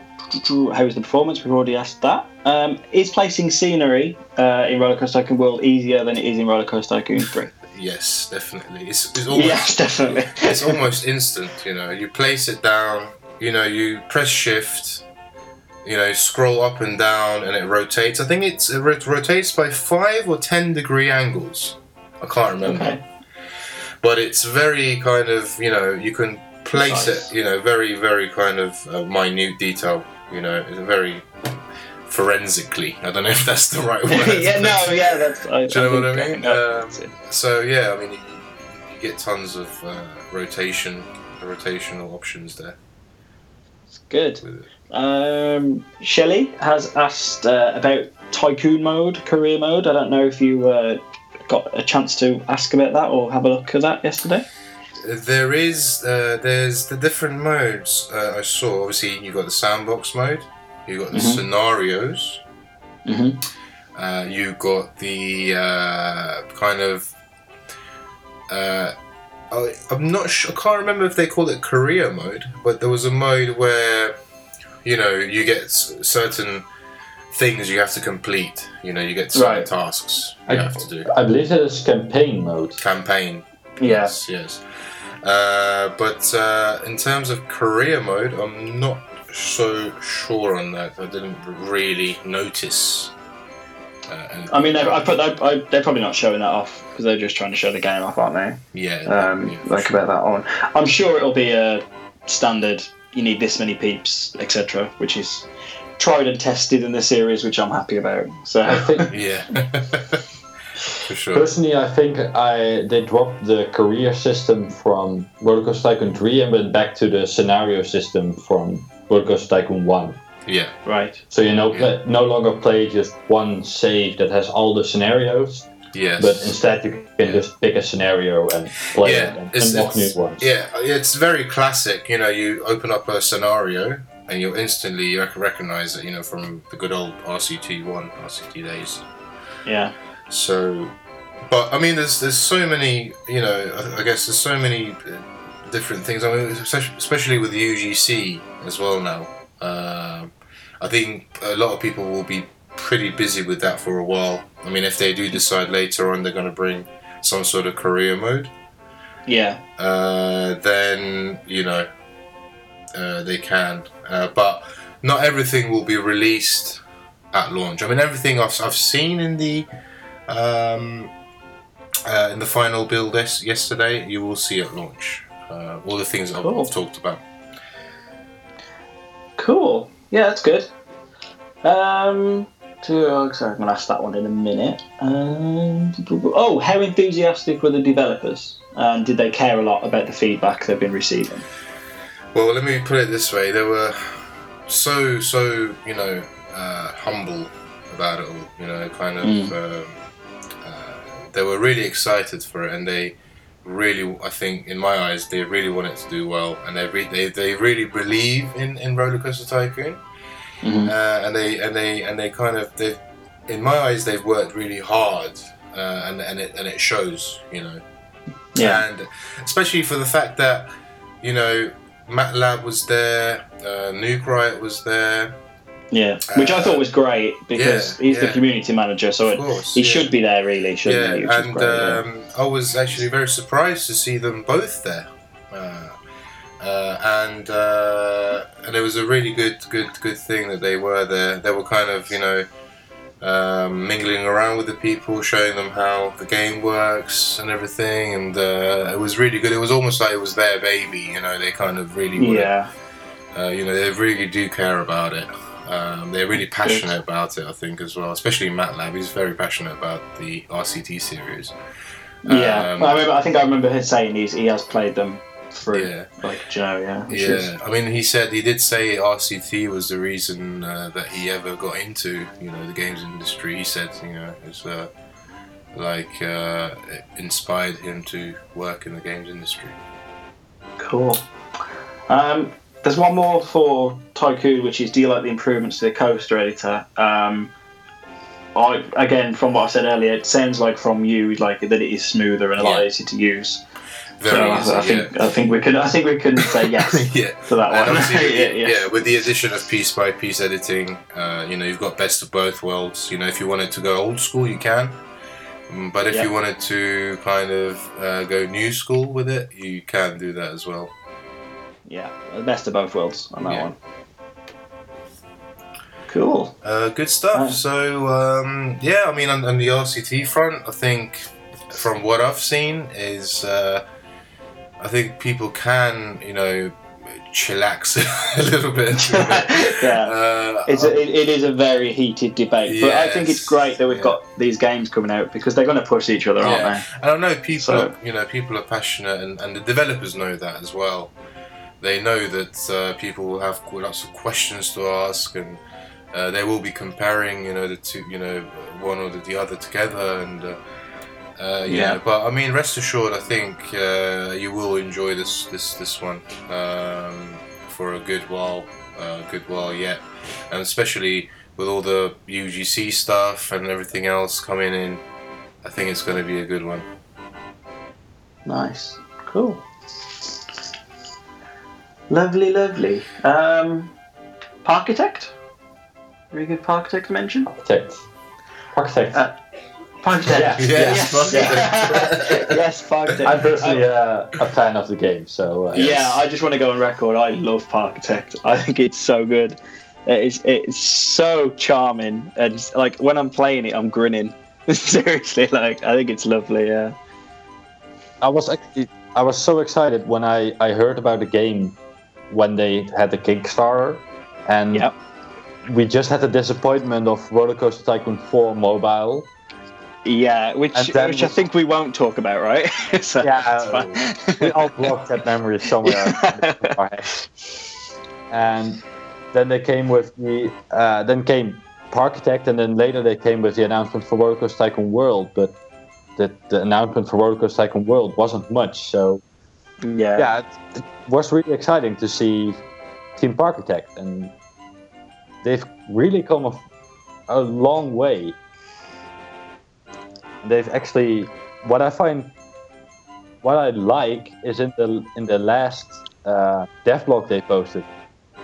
how was the performance? We've already asked that. Um, is placing scenery uh, in Rollercoaster Tycoon World easier than it is in Rollercoaster Tycoon 3? [LAUGHS] Yes, definitely. It's, it's [LAUGHS] almost yes, definitely. it's almost instant. You know, you place it down. You know, you press shift. You know, scroll up and down, and it rotates. I think it's it rotates by five or ten degree angles. I can't remember. Okay. But it's very kind of you know you can place Precise. it you know very very kind of uh, minute detail. You know, it's very forensically. I don't know if that's the right [LAUGHS] word. yeah, no, yeah, that's. I, Do you know what I mean? no, Um. So yeah, I mean, you, you get tons of uh, rotation, rotational options there. It's good. Um, Shelley has asked uh, about tycoon mode, career mode. I don't know if you uh, got a chance to ask about that or have a look at that yesterday. There is, uh, there's the different modes uh, I saw. Obviously, you got the sandbox mode, you got the Mhm. scenarios, Mm-hmm. uh, you got the uh, kind of. Uh, I, I'm not sure. I can't remember if they called it career mode, but there was a mode where, you know, you get certain things you have to complete. You know, you get certain Right. tasks you I- have to do. I believe that is campaign mode. Campaign Yeah. Yes, yes. Uh, but uh, in terms of career mode, I'm not so sure on that. I didn't really notice. Uh, I mean, I, I put, it. I, I, they're probably not showing that off because they're just trying to show the game off, aren't they? yeah, Um, yeah, like about that on. I'm sure it'll be a standard. You need this many peeps, etc., which is tried and tested in the series, which I'm happy about. So I think [LAUGHS] yeah, for sure. personally, I think I they dropped the career system from Rollercoaster Tycoon 3 and went back to the scenario system from Rollercoaster Tycoon 1. Yeah, right. So you know, Yeah. no longer play just one save that has all the scenarios, yes. but instead you can just pick a scenario and play Yeah, it and it's- unlock new ones. Yeah, it's very classic. You know, you open up a scenario and you'll instantly rec- recognize it. You know, from the good old RCT one, RCT days. Yeah. So, but I mean, there's there's so many. You know, I, I guess there's so many uh, different things. I mean, especially, with UGC as well now. Um I think a lot of people will be pretty busy with that for a while. I mean, if they do decide later on they're going to bring some sort of career mode, Yeah. uh, then you know uh, they can. Uh, but not everything will be released at launch. I mean, everything I've, I've seen in the um, uh, in the final build yes, yesterday, you will see at launch. Uh, all the things I've, I've talked about. Cool. Yeah, that's good. Um, to, oh, sorry, I'm going to ask that one in a minute. Um, oh, how enthusiastic were the developers? And did they care a lot about the feedback they've been receiving? Well, let me put it this way: they were so so you know uh, humble about it all. You know, kind of. Mm. Um, uh, they were really excited for it, and they really, I think, in my eyes, they really wanted to do well, and they re- they, they really believe in in Roller Coaster Tycoon, Mhm. uh, and they and they and they kind of they, in my eyes, they've worked really hard, uh, and and it and it shows. You know Yeah. and especially for the fact that you know MATLAB was there, uh, Nuke Riot was there. Yeah. Which I thought was great because yeah, he's the community manager, so Of it, he yeah. should be there really, shouldn't Yeah, he? And great, yeah. um, I was actually very surprised to see them both there, uh, uh, and uh, and it was a really good, good, good thing that they were there. They were kind of you know um, mingling around with the people, showing them how the game works and everything, and uh, it was really good. It was almost like it was their baby, you know. They kind of really wanted yeah. Uh, you know, they really do care about it. Um, they're really passionate about it, I think, as well. Especially MATLAB, he's very passionate about the RCT series. Yeah. Um, I, remember, I think I remember him saying he's, he has played them through. Yeah. Like, you know, yeah. is- Yeah, I mean, he said he did say RCT was the reason uh, that he ever got into, you know, the games industry. He said, you know, it's uh, like uh, it inspired him to work in the games industry. Cool. Um, there's one more for Tycoon, which is do you like the improvements to the coaster editor? Um, I again, from what I said earlier, it sounds like from you like that it is smoother and a lot Yeah. easier to use. Very so I- easy, I, think yeah. I think we can I think we can say [LAUGHS] yes yeah. to that And one. [LAUGHS] yeah, yeah. yeah, with the addition of piece by piece editing, uh, you know, you've got best of both worlds. You know, if you wanted to go old school, you can. Mm, But if Yeah. you wanted to kind of uh, go new school with it, you can do that as well. Yeah, best of both worlds on that Yeah. one. Cool. Uh, good stuff. So um, yeah, I mean, on, on the RCT front, I think from what I've seen, is uh, I think people can, you know, chillax [LAUGHS] a little bit. [LAUGHS] yeah. Uh, It's a, it, it is a very heated debate, but I think it's great that we've yeah. got these games coming out because they're going to push each other, aren't Yeah. And I know people, So- are, you know, people are passionate, and, and the developers know that as well. They know that uh, people will have lots of questions to ask, and uh, they will be comparing, you know, the two, you know, one or the, the other together, and uh, uh, you Yeah. But I mean, rest assured, I think uh, you will enjoy this this this one um, for a good while, uh, good while yet, and especially with all the UGC stuff and everything else coming in. I think it's going to be a good one. Nice. Cool. Lovely, lovely. Um, Parkitect? Very good Parkitect mention? Architect. Architect. Uh, Parkitect. Yeah. Yes, yes, yes Parkitect. I'm personally uh, a fan of the game, so uh, Yeah. Yeah, I just want to go on record. I love Parkitect. I think it's so good. It's it's so charming, and like when I'm playing it, I'm grinning. [LAUGHS] Seriously, like I think it's lovely. Yeah. I was actually I was so excited when I, I heard about the game when they had the Kickstarter, and Yep. we just had the disappointment of Roller Coaster Tycoon 4 mobile. Yeah, which which I think we won't talk about, right? [LAUGHS] so Yeah, that's fine. we all blocked that memory somewhere. in our head. and then they came with the uh, then came Parkitect, and then later they came with the announcement for Roller Coaster Tycoon World, but the, the announcement for Roller Coaster Tycoon World wasn't much. So yeah. yeah, it, it was really exciting to see Team Parkitect, and they've really come a, a long way. They've actually, what I find, what I like is in the in the last uh, devlog they posted,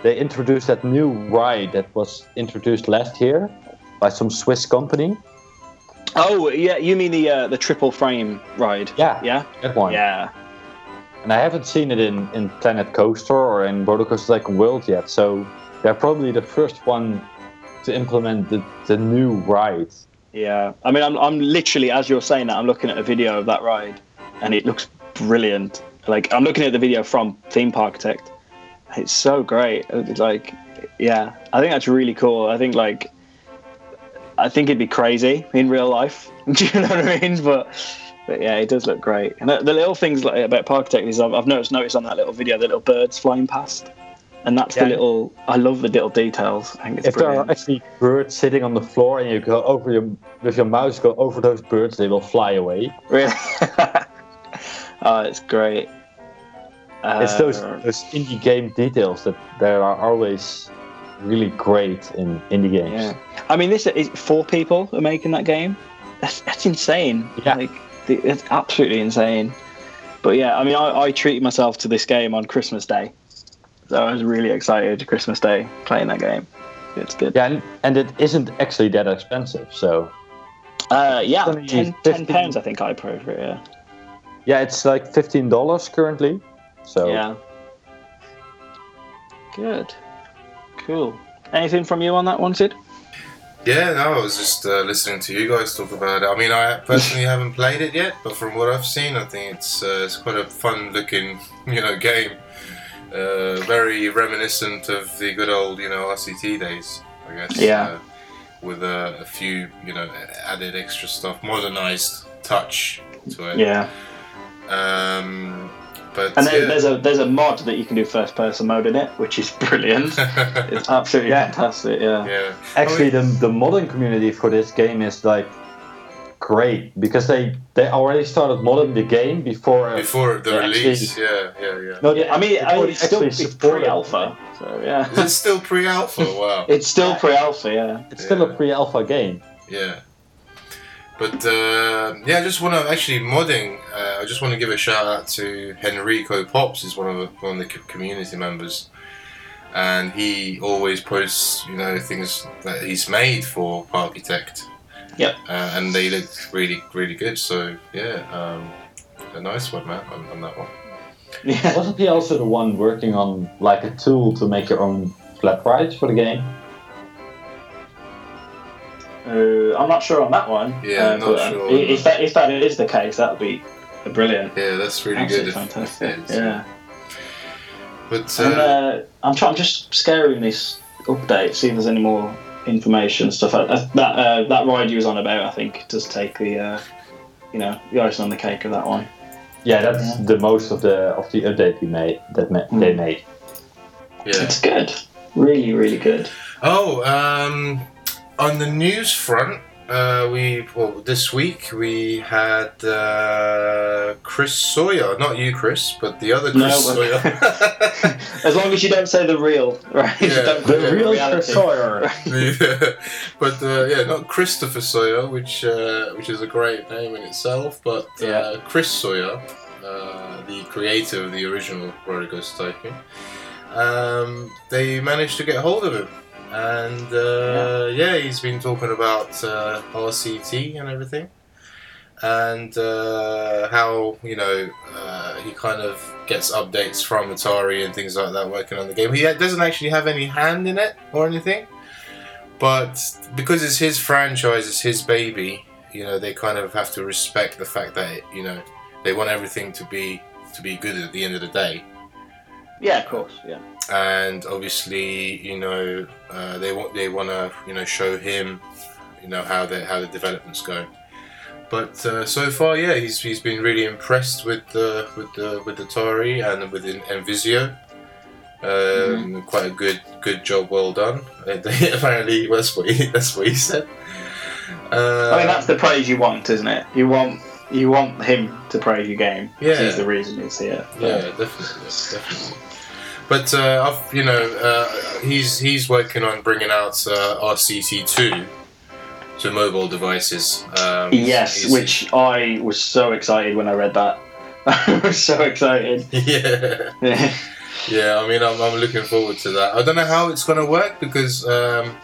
they introduced that new ride that was introduced last year by some Swiss company. Oh yeah, you mean the uh, the triple frame ride? Yeah, Yeah. that one. Yeah. and I haven't seen it in, in Planet Coaster or in Roller Coaster Tycoon World yet. So they're probably the first one to implement the, the new ride. Yeah, I mean, I'm, I'm literally as you're saying that, I'm looking at a video of that ride, and it looks brilliant. Like I'm looking at the video from Theme Park Parkitect. It's so great. It's like, yeah, I think that's really cool. I think like, I think it'd be crazy in real life. [LAUGHS] Do you know what I mean? But, but yeah, it does look great. And the, little things like about Parkitect is I've, I've noticed noticed on that little video the little birds flying past. And that's the little. I love the little details. I think it's if there are actually birds sitting on the floor and you go over your with your mouse go over those birds, they will fly away. Really? [LAUGHS] [LAUGHS] oh, it's great. it's those Uh, those indie game details that there are always really great in indie games. Yeah. I mean, this is four people are making that game. That's, that's insane. Yeah. Like, it's absolutely insane. But yeah, I mean, I, I treated myself to this game on Christmas Day. So I was really excited Christmas Day playing that game. It's good. Yeah, and, and it isn't actually that expensive. So Uh, yeah, 10, 15 10 pounds I think I paid for it, yeah. yeah, it's like fifteen dollars currently. So Yeah. Good. Cool. Anything from you on that one, Sid? Yeah, no, I was just uh, listening to you guys talk about it. I mean, I personally [LAUGHS] haven't played it yet, but from what I've seen, I think it's uh, it's quite a fun-looking, [LAUGHS] you know, game. Uh, very reminiscent of the good old, you know, RCT days, I guess. Yeah. Uh, with a, a few, you know, added extra stuff, modernized touch to it. Yeah. Um, but And there, yeah. there's a there's a mod that you can do first person mode in it, which is [LAUGHS] brilliant. [LAUGHS] It's absolutely fantastic. Yeah. yeah. actually, the the modding community for this game is like great because they they already started modding the game before uh, Before the release, actually- yeah, yeah, yeah. No, Yeah, I mean, I before mean it's still actually it's pre-alpha, so yeah. Is it still pre-alpha? [LAUGHS] Wow. It's still pre-alpha, yeah. It's still a pre-alpha game. Yeah. But uh, yeah, I just want to actually modding. Uh, I just want to give a shout out to Henrico Pops. He's one of the, one of the community members, and he always posts you know things that he's made for Architect. Yep. Uh, and they look really really good. So yeah, um, a nice one, man, on, on that one. Yeah. Wasn't he also the one working on like a tool to make your own flat rides for the game? Uh, I'm not sure on that one. Yeah, uh, not but, um, sure i- on If that if that is the case, that would be brilliant. Yeah, that's really Absolutely good. if- if fantastic. Yeah. But And, uh, uh, I'm trying. I'm just scaring this update. See if there's any more information and stuff. Uh, that uh, that ride you was on about, I think, does take the uh, you know the icing on the cake of that one. Yeah, that's the most of the of the update we made that ma- they Mm. made. yeah. It's good. Really, really good. Oh, um, on the news front, uh, we well this week we had uh, Chris Sawyer, not you, Chris, but the other Chris No, Sawyer. [LAUGHS] As long as you don't say the real, right? Yeah. The real reality. Sawyer. Yeah, [LAUGHS] but uh, yeah, not Christopher Sawyer, which uh, which is a great name in itself, but uh, Yeah. Chris Sawyer, uh, the creator of the original Roller Tycoon, um, they managed to get hold of him, and uh, yeah. he's been talking about uh, RCT and everything. And uh, how you know uh, he kind of gets updates from Atari and things like that working on the game. He doesn't actually have any hand in it or anything, but because it's his franchise, it's his baby. You know, they kind of have to respect the fact that you know they want everything to be to be good at the end of the day. Yeah, of course. Yeah. And obviously, you know, uh, they want they want to you know show him, you know how the how the developments go. But uh, so far, yeah, he's, he's been really impressed with the with the with Atari and with Nvizzio. Um, Quite a good good job, well done. [LAUGHS] Apparently, that's what he that's what he said. Uh, I mean, that's the praise you want, isn't it? You want you want him to praise your game. Yeah. He's the reason it's here. Yeah, definitely, definitely. But uh, I've, you know, uh, he's he's working on bringing out uh, RCT two to mobile devices. Um, Yes, he's- which I was so excited when I read that. [LAUGHS] I was so excited. [LAUGHS] yeah, yeah. I mean, I'm, I'm looking forward to that. I don't know how it's going to work because um,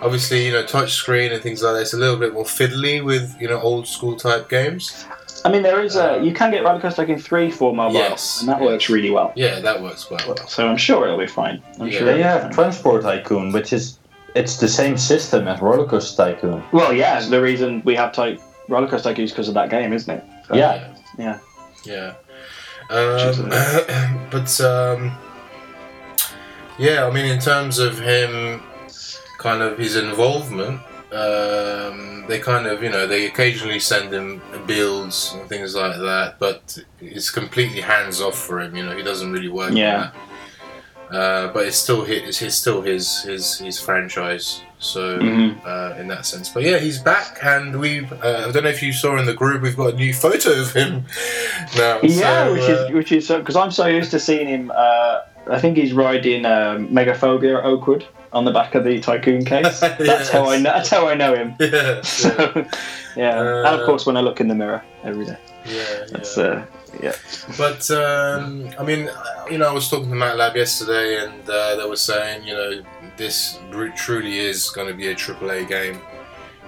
obviously, you know, touch screen and things like that. It's a little bit more fiddly with you know old school type games. I mean, there is a you can get Roller Coaster Tycoon three for mobile, Yes. and that works really well. Yeah, that works well. So I'm sure it'll be fine. I'm Yeah. sure. They it'll be have fine. Transport Tycoon, which is it's the same system as Roller Coaster Tycoon. Well, yeah, the reason we have type Roller Coaster Tycoon is because of that game, isn't it? So- Yeah. Yeah. Yeah. Um, [COUGHS] but um, yeah, I mean, in terms of him, kind of his involvement, um, they kind of, you know, they occasionally send him builds and things like that, but it's completely hands off for him. You know, he doesn't really work. Yeah. Uh, but it's still his, it's still his his his franchise. So Mhm. uh, in that sense. But yeah, he's back, and we. Uh, I don't know if you saw in the group, we've got a new photo of him [LAUGHS] now. Yeah, so, which uh, is which is because I'm so used to seeing him. Uh, I think he's riding um, Megaphobia at Oakwood on the back of the Tycoon [LAUGHS] case. That's Yes. how I know. That's how I know him. [LAUGHS] Yeah, yeah, So, yeah, and Uh, of course when I look in the mirror every day. yeah, That's yeah. uh, yeah. But um, I mean, uh, you know, I was talking to Matt Lab yesterday, and uh, they were saying, you know, this truly is going to be a AAA game.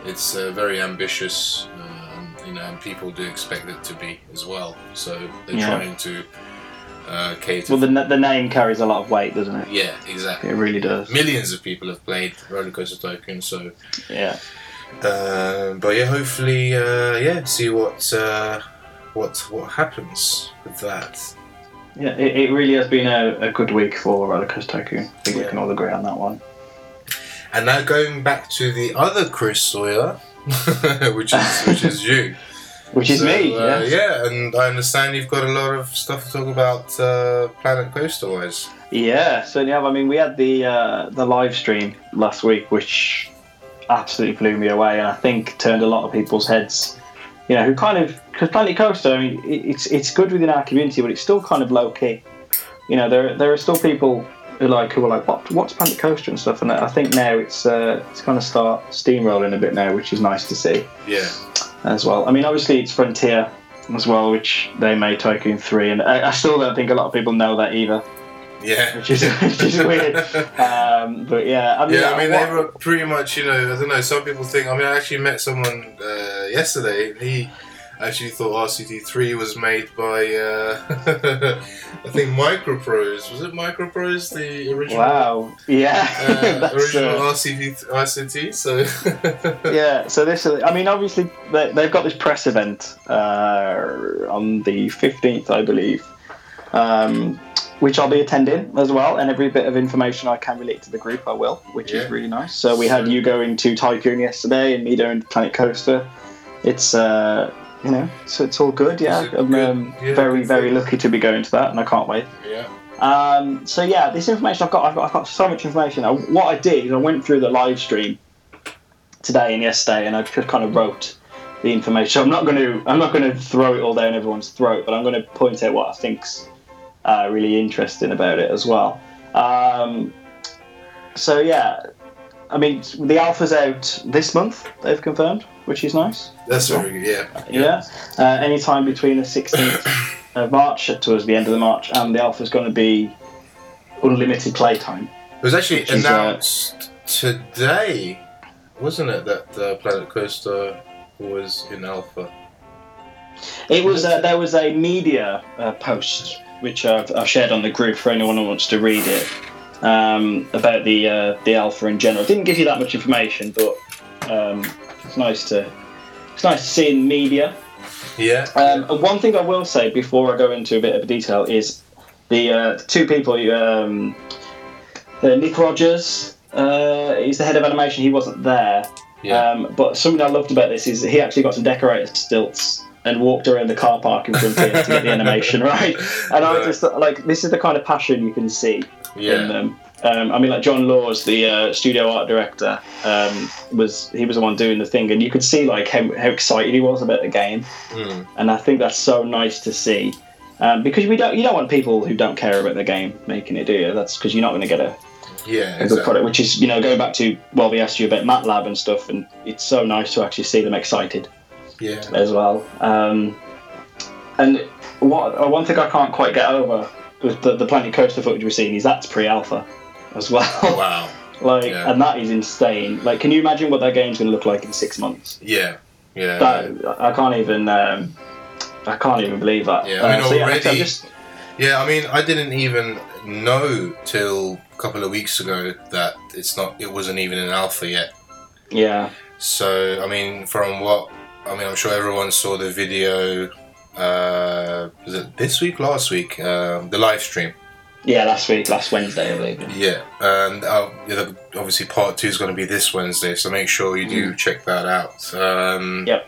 It's uh, very ambitious, um, you know, and people do expect it to be as well. So they're Yeah. trying to uh, cater. Well, the the name carries a lot of weight, doesn't it? yeah, exactly. It really does. Millions of people have played Roller Coaster Tycoon, so. Yeah. Um, but yeah, hopefully, uh, yeah, see what uh, what what happens with that. Yeah, it, it really has been a, a good week for Roller Coaster Tycoon. I think we can all agree on that one. And now going back to the other Chris Sawyer, [LAUGHS] which is which is you. [LAUGHS] Which is So, me. Uh, yes. Yeah, and I understand you've got a lot of stuff to talk about uh, Planet Coaster wise. Yeah, certainly have. I mean, we had the uh, the live stream last week, which absolutely blew me away, and I think turned a lot of people's heads. You know, who kind of because Planet Coaster, I mean, it's it's good within our community, but it's still kind of low key. You know, there there are still people who like who are like, what what's Planet Coaster and stuff, and I think now it's uh, it's kind of start steamrolling a bit now, which is nice to see Yeah, as well. I mean, obviously it's Frontier as well, which they made Tycoon three, and I, I still don't think a lot of people know that either, yeah. which is [LAUGHS] which is weird. [LAUGHS] Um, but yeah, I mean, yeah, I mean what- they were pretty much, you know, I don't know. Some people think. I mean, I actually met someone uh, yesterday. He actually thought RCT3 was made by, uh, [LAUGHS] I think Microprose. Was it Microprose, the original? Wow. Yeah. Uh, original uh, RCT, RCT, so. yeah, so this I mean, obviously, they, they've got this press event uh, on the 15th, I believe, um, which I'll be attending as well. And every bit of information I can relate to the group, I will, which Yeah. is really nice. So we had you going to Tycoon yesterday and me going to Planet Coaster. It's, uh, you know, so it's all good, yeah. A I'm um, yeah, very, very lucky to be going to that, and I can't wait. yeah. Um, so yeah, this information I've got, I've got, I've got so much information. I, what I did is I went through the live stream today and yesterday, and I just kind of wrote the information. So I'm not going to, I'm not going to throw it all down everyone's throat, but I'm going to point out what I think's uh, really interesting about it as well. Um, so yeah, I mean the alpha's out this month. They've confirmed, which is nice. That's very good, yeah. Yeah. Uh, anytime between the 16th [CLEARS THROAT] of March towards the end of the March, and the alpha's going to be unlimited playtime. It was actually Which is, uh, announced today, wasn't it, that the Planet Coaster was in alpha? It was uh, there was a media uh, post which I've, I've shared on the group for anyone who wants to read it um, about the uh, the alpha in general. It didn't give you that much information, but um, it's nice to it's nice to see in media. Yeah. Um, one thing I will say before I go into a bit of detail is the uh, two people, um, uh, Nick Rogers, uh, he's the head of animation. He wasn't there, yeah. um, but something I loved about this is he actually got some decorated stilts and walked around the car park in front of it to get the [LAUGHS] animation right. And I just like this is the kind of passion you can see in them. Um, I mean, like John Laws, the uh, studio art director, um, was he was the one doing the thing, and you could see like how, how excited he was about the game Mm. and I think that's so nice to see. Um, because we don't, you don't want people who don't care about the game making it, do you? That's because you're not going to get a, Yeah, a good product. Which is, you know, going back to well, we asked you about MATLAB and stuff, and it's so nice to actually see them excited Yeah. as well. Um, and what uh, one thing I can't quite get over with the, the Planet Coaster footage we're seeing is that's pre-alpha as well. Wow. [LAUGHS] like, Yeah. and that is insane. Like, can you imagine what that game's going to look like in six months? Yeah. Yeah. That I can't even. Um, I can't even believe that. Yeah, I mean, Uh, so yeah, already- I'm just Yeah, I mean, I didn't even know till a couple of weeks ago that it's not. It wasn't even in alpha yet. yeah, So, I mean, from what I mean, I'm sure everyone saw the video. Uh, was it this week, last week? Um, the live stream. yeah. Last week, last Wednesday, I believe. Yeah, and uh, obviously part two is going to be this Wednesday, so make sure you do check that out. Um, Yep.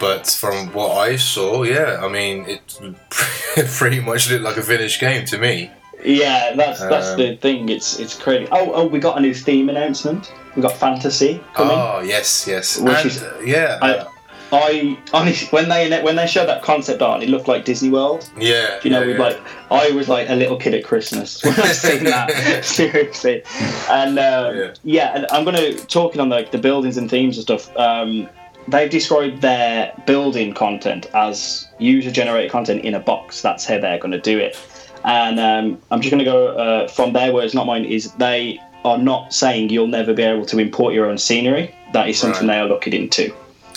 But from what I saw, yeah, I mean, it [LAUGHS] pretty much looked like a finished game to me. Yeah, that's that's Um, the thing. It's it's crazy. Oh, oh, we got a new theme announcement. We got fantasy coming. Oh yes, yes, Which and is- uh, yeah, I- I honestly, when they when they showed that concept art, it looked like Disney World. yeah. You know, yeah, yeah. like I was like a little kid at Christmas [LAUGHS] when I seen that. [LAUGHS] Seriously, and uh, Yeah. yeah. and I'm gonna talking on like the buildings and themes and stuff. Um, they've described their building content as user generated content in a box. That's how they're gonna do it. And um, I'm just gonna go uh, from their words, not mine. Is they are not saying you'll never be able to import your own scenery. That is something Right. they are looking into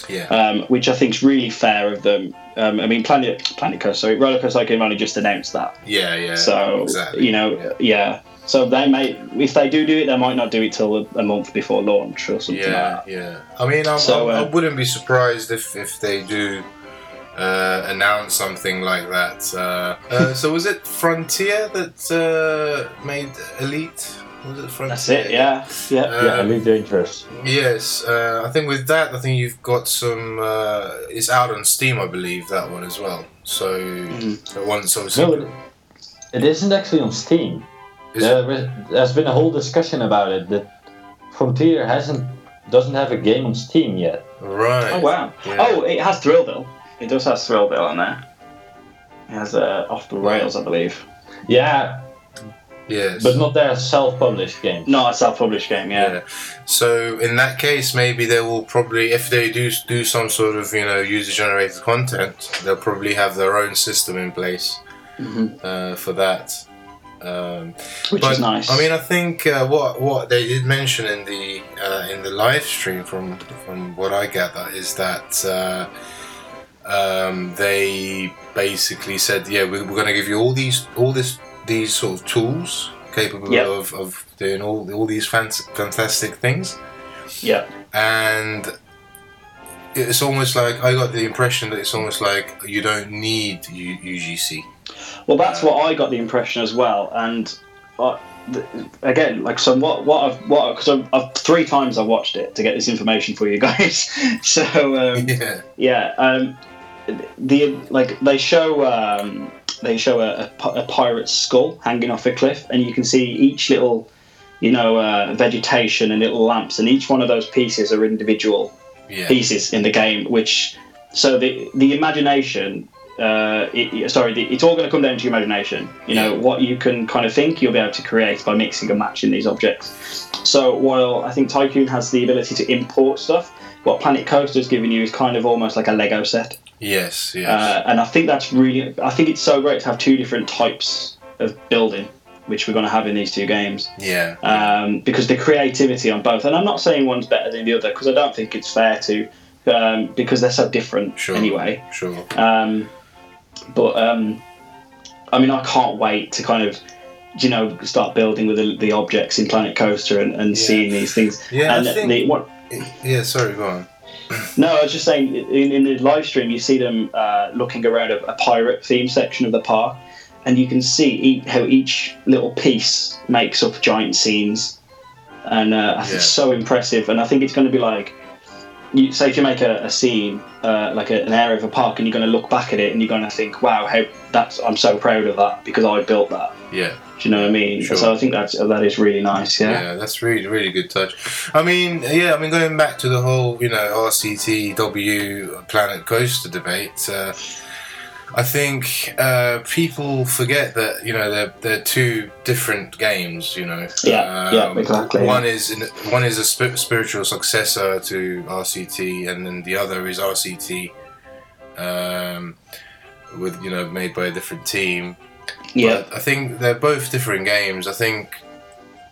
yeah, um, which I think is really fair of them. Um, I mean, Planet Planet Coaster, sorry, Roller Coaster Tycoon only just announced that, yeah, yeah. so exactly. you know, yeah. yeah. So they may, if they do do it, they might not do it till a, month before launch or something Yeah, like that. yeah. I mean, I'm, So, I'm- I uh, wouldn't be surprised if, if they do uh, announce something like that. Uh, uh, so was it Frontier that uh, made Elite? Was it Frontier? That's it. Yeah, yeah. Uh, yeah, Elite Dangerous. Yes, uh, I think with that, I think you've got some. Uh, it's out on Steam, I believe, that one as well. So Mhm. the one's obviously. No, it, it isn't actually on Steam. Is it? There is- there's been a whole discussion about it that Frontier hasn't doesn't have a game on Steam yet. Right. Oh wow. Yeah. Oh, it has Thrillville. It does have Thrillville on there. It has uh, off the rails, I believe. Yeah, Yes. but not their self-published game. Not a self-published game. Yeah. Yeah. So in that case, maybe they will probably, if they do do some sort of you know user-generated content, they'll probably have their own system in place hmm uh, for that. Um, Which but is nice. I mean, I think uh, what what they did mention in the uh, in the live stream, from from what I gather, is that uh, um, they basically said, "Yeah, we're, we're going to give you all these, all this, these sort of tools capable Yep. of, of doing all all these fant- fantastic things." Yeah. and it's almost like I got the impression that it's almost like you don't need U- UGC. Well, that's what I got the impression as well, and uh, th- again, like so, what what I've what because I've, I've three times I watched it to get this information for you [LAUGHS] guys. so um, Yeah, yeah, um, the like they show um, they show a, a, a pirate's skull hanging off a cliff, and you can see each little you know uh, vegetation and little lamps, and each one of those pieces are individual yeah, pieces in the game, which so the the imagination. Uh, it, sorry, the, it's all going to come down to your imagination. You know what you can kind of think you'll be able to create by mixing and matching these objects. So while I think Tycoon has the ability to import stuff, what Planet Coaster Coaster's giving you is kind of almost like a Lego set. Yes, yes, Uh, and I think that's really, I think it's so great to have two different types of building, which we're going to have in these two games, yeah, um, because the creativity on both. And I'm not saying one's better than the other, because I don't think it's fair to, um, because they're so different Sure. anyway. sure. Um, but um, I mean, I can't wait to kind of. You know, start building with the, the objects in Planet Coaster and, and Yeah. seeing these things. Yeah, I think- the, what, Yeah, sorry, go on. No, I was just saying, in, in the live stream, you see them uh, looking around a, a pirate theme section of the park, and you can see e- how each little piece makes up giant scenes. And uh, I think it's so impressive. And I think it's going to be like, you say if you make a, a scene, uh, like a, an area of a park, and you're going to look back at it and you're going to think, wow, how that's I'm so proud of that because I built that. Yeah, Do you know what I mean? Sure. So I think that's that is really nice. yeah, Yeah. that's really, really good touch. I mean, yeah, I mean, going back to the whole, you know, RCTW Planet Coaster debate, uh, I think uh, people forget that you know they're they're two different games. You know, Yeah, yeah, exactly. One is in, one is a sp- spiritual successor to RCT, and then the other is RCT, um, with you know made by a different team. Yeah. But I think they're both different games. I think,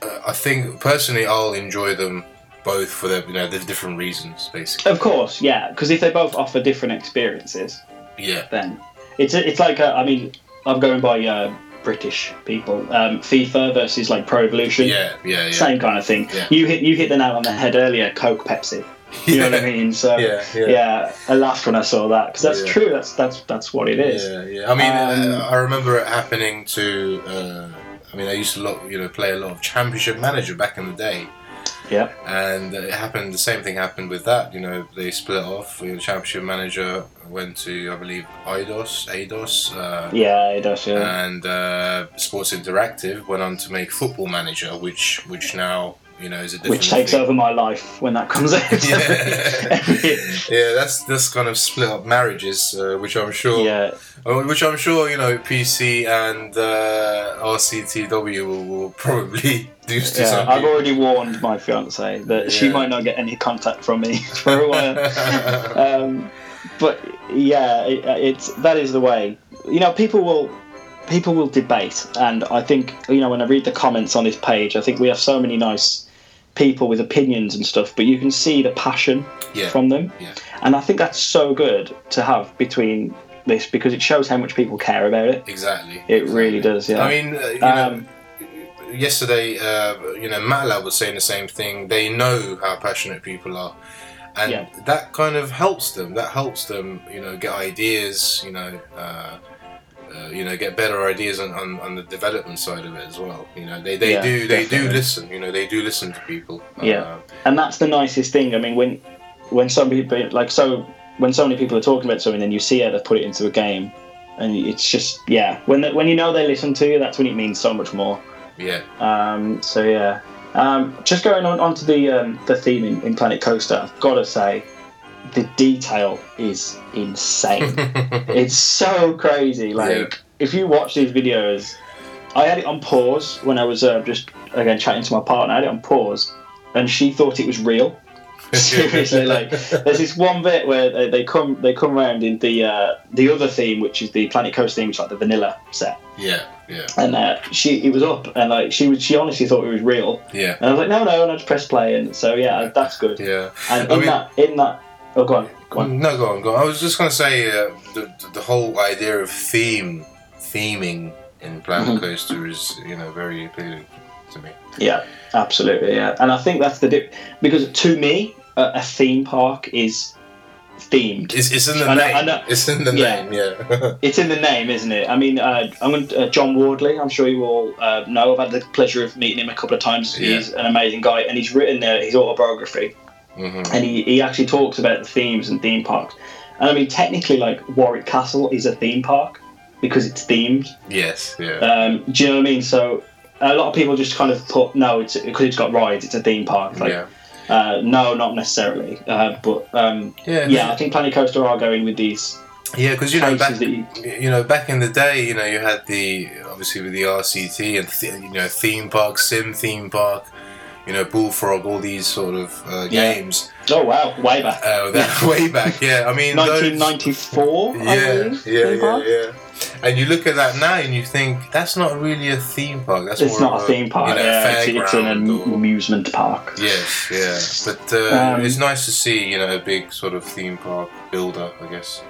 uh, I think personally, I'll enjoy them both for their you know the different reasons, basically. Of course, yeah, because if they both offer different experiences, Yeah, then it's it's like a, I mean I'm going by uh, British people um, FIFA versus like Pro Evolution yeah, yeah, yeah. same kind of thing Yeah. you hit you hit the nail on the head earlier Coke Pepsi you know what I [LAUGHS] mean so Yeah, yeah. yeah I laughed when I saw that because that's true that's that's that's what it is Yeah, yeah. I mean, Um, uh, I remember it happening to. Uh, I mean, I used to lot, you know, play a lot of Championship Manager back in the day, yeah and it happened. The same thing happened with that. You know, they split off. You know, Championship Manager went to, I believe, Eidos, Eidos, uh, yeah it does yeah and uh, Sports Interactive went on to make Football Manager, which which now you know is a different. which takes thing. over my life when that comes [LAUGHS] out [LAUGHS] Yeah. yeah, that's that's kind of split up marriages, uh, which I'm sure, yeah uh, which I'm sure you know PC and uh, RCTW will, will probably [LAUGHS] do yeah, some I've already warned my fiance that she might not get any contact from me for a while. um, but yeah, it, it's that is the way. You know, people will people will debate, and I think you know when I read the comments on this page, I think we have so many nice people with opinions and stuff, but you can see the passion yeah, from them, Yeah. and I think that's so good to have between this because it shows how much people care about it. exactly. It really does, yeah. I mean, uh, you know, Um, yesterday, uh, you know, Matla was saying the same thing. They know how passionate people are, and Yeah. that kind of helps them. That helps them, you know, get ideas. You know, uh, uh, you know, get better ideas on, on, on the development side of it as well. You know, they, they Yeah, do they do listen. You know, they do listen to people. Yeah. Uh, and that's the nicest thing. I mean, when when some people like so when so many people are talking about something, then you see how they put it into a game, and it's just yeah. When the, when you know they listen to you, that's when it means so much more. yeah. Um, so yeah. Um, just going on onto the um, the theme in, in Planet Coaster, I've got to say, the detail is insane. [LAUGHS] it's so crazy. Like Yeah. if you watch these videos, I had it on pause when I was uh, just again chatting to my partner. I had it on pause, and she thought it was real. [LAUGHS] Seriously, like there's this one bit where they, they come they come around in the uh, the other theme, which is the Planet Coaster theme, which is like the vanilla set, yeah, yeah, and uh, she it was up, and like she was she honestly thought it was real, yeah, and I was like no no, and I just pressed play, and so yeah that's good. yeah. And I in mean- that in that oh go on Go on. No, go on, go on. I was just going to say uh, the, the whole idea of theme, theming in Planet Mhm. Coaster is, you know, very appealing to me. Yeah, absolutely. Yeah, and I think that's the dip because to me, a, a theme park is themed. It's, it's in the I know- name. I know. It's in the Yeah. name, yeah. [LAUGHS] It's in the name, isn't it? I mean, uh, I'm going to, uh, John Wardley. I'm sure you all uh, know. I've had the pleasure of meeting him a couple of times. Yeah. He's an amazing guy, and he's written uh, his autobiography, hmm and he, he actually talks about the themes and theme parks. And I mean, technically, like Warwick Castle is a theme park because it's themed. Yes, yeah. Um, do you know what I mean? So a lot of people just kind of put no, it's because it's got rides. It's a theme park. Like, yeah. uh, no, not necessarily. Uh, but um, Yeah, yeah, I think Planet Coaster are going with these yeah, because you know back, you, you know back in the day, you know you had the obviously with the RCT and th- you know theme park, sim theme park, you know Bullfrog, all these sort of uh, Yeah. games. Oh wow, way back. Uh, that [LAUGHS] way back, yeah. I mean, 1994, I yeah, yeah, yeah, yeah. And you look at that now and you think that's not really a theme park. That's It's not of a theme park. You know, yeah, it's, it's an or- amusement park. Yes, yeah. But uh, Um, it's nice to see, you know, a big sort of theme park builder, I guess.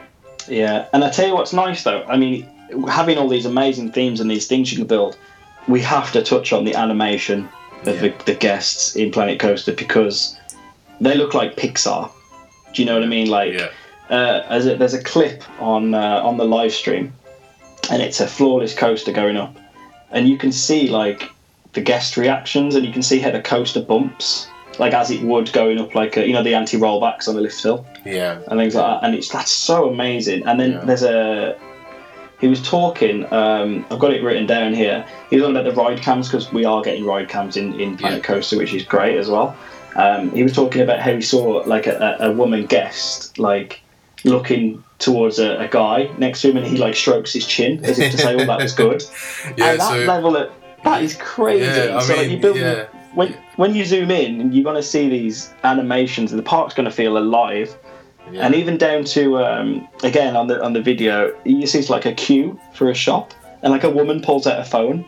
Yeah, and I tell you what's nice though. I mean, having all these amazing themes and these things you can build, we have to touch on the animation of the, the guests in Planet Coaster because they look like Pixar. Do you know what I mean? Like, Yeah. uh, as a, there's a clip on uh, on the live stream, and it's a floorless coaster going up, and you can see like the guest reactions, and you can see how the coaster bumps, like as it would going up, like a, you know the anti rollbacks on the lift hill Yeah. and things like that. And it's that's so amazing. And then Yeah. there's a he was talking. Um, I've got it written down here. He was on about the ride cams because we are getting ride cams in in Planet Yeah. Coaster, which is great as well. Um, he was talking about how he saw like a, a, woman guest like looking towards a, a guy next to him, and he like strokes his chin as if to say, "Oh, that was good." [LAUGHS] Yeah, and that so level of that is crazy. Yeah, I so like mean, you build yeah. when when you zoom in, and you're going to see these animations, and the park's going to feel alive. Yeah. And even down to um, again on the on the video, you see it's like a queue for a shop, and like a woman pulls out a phone,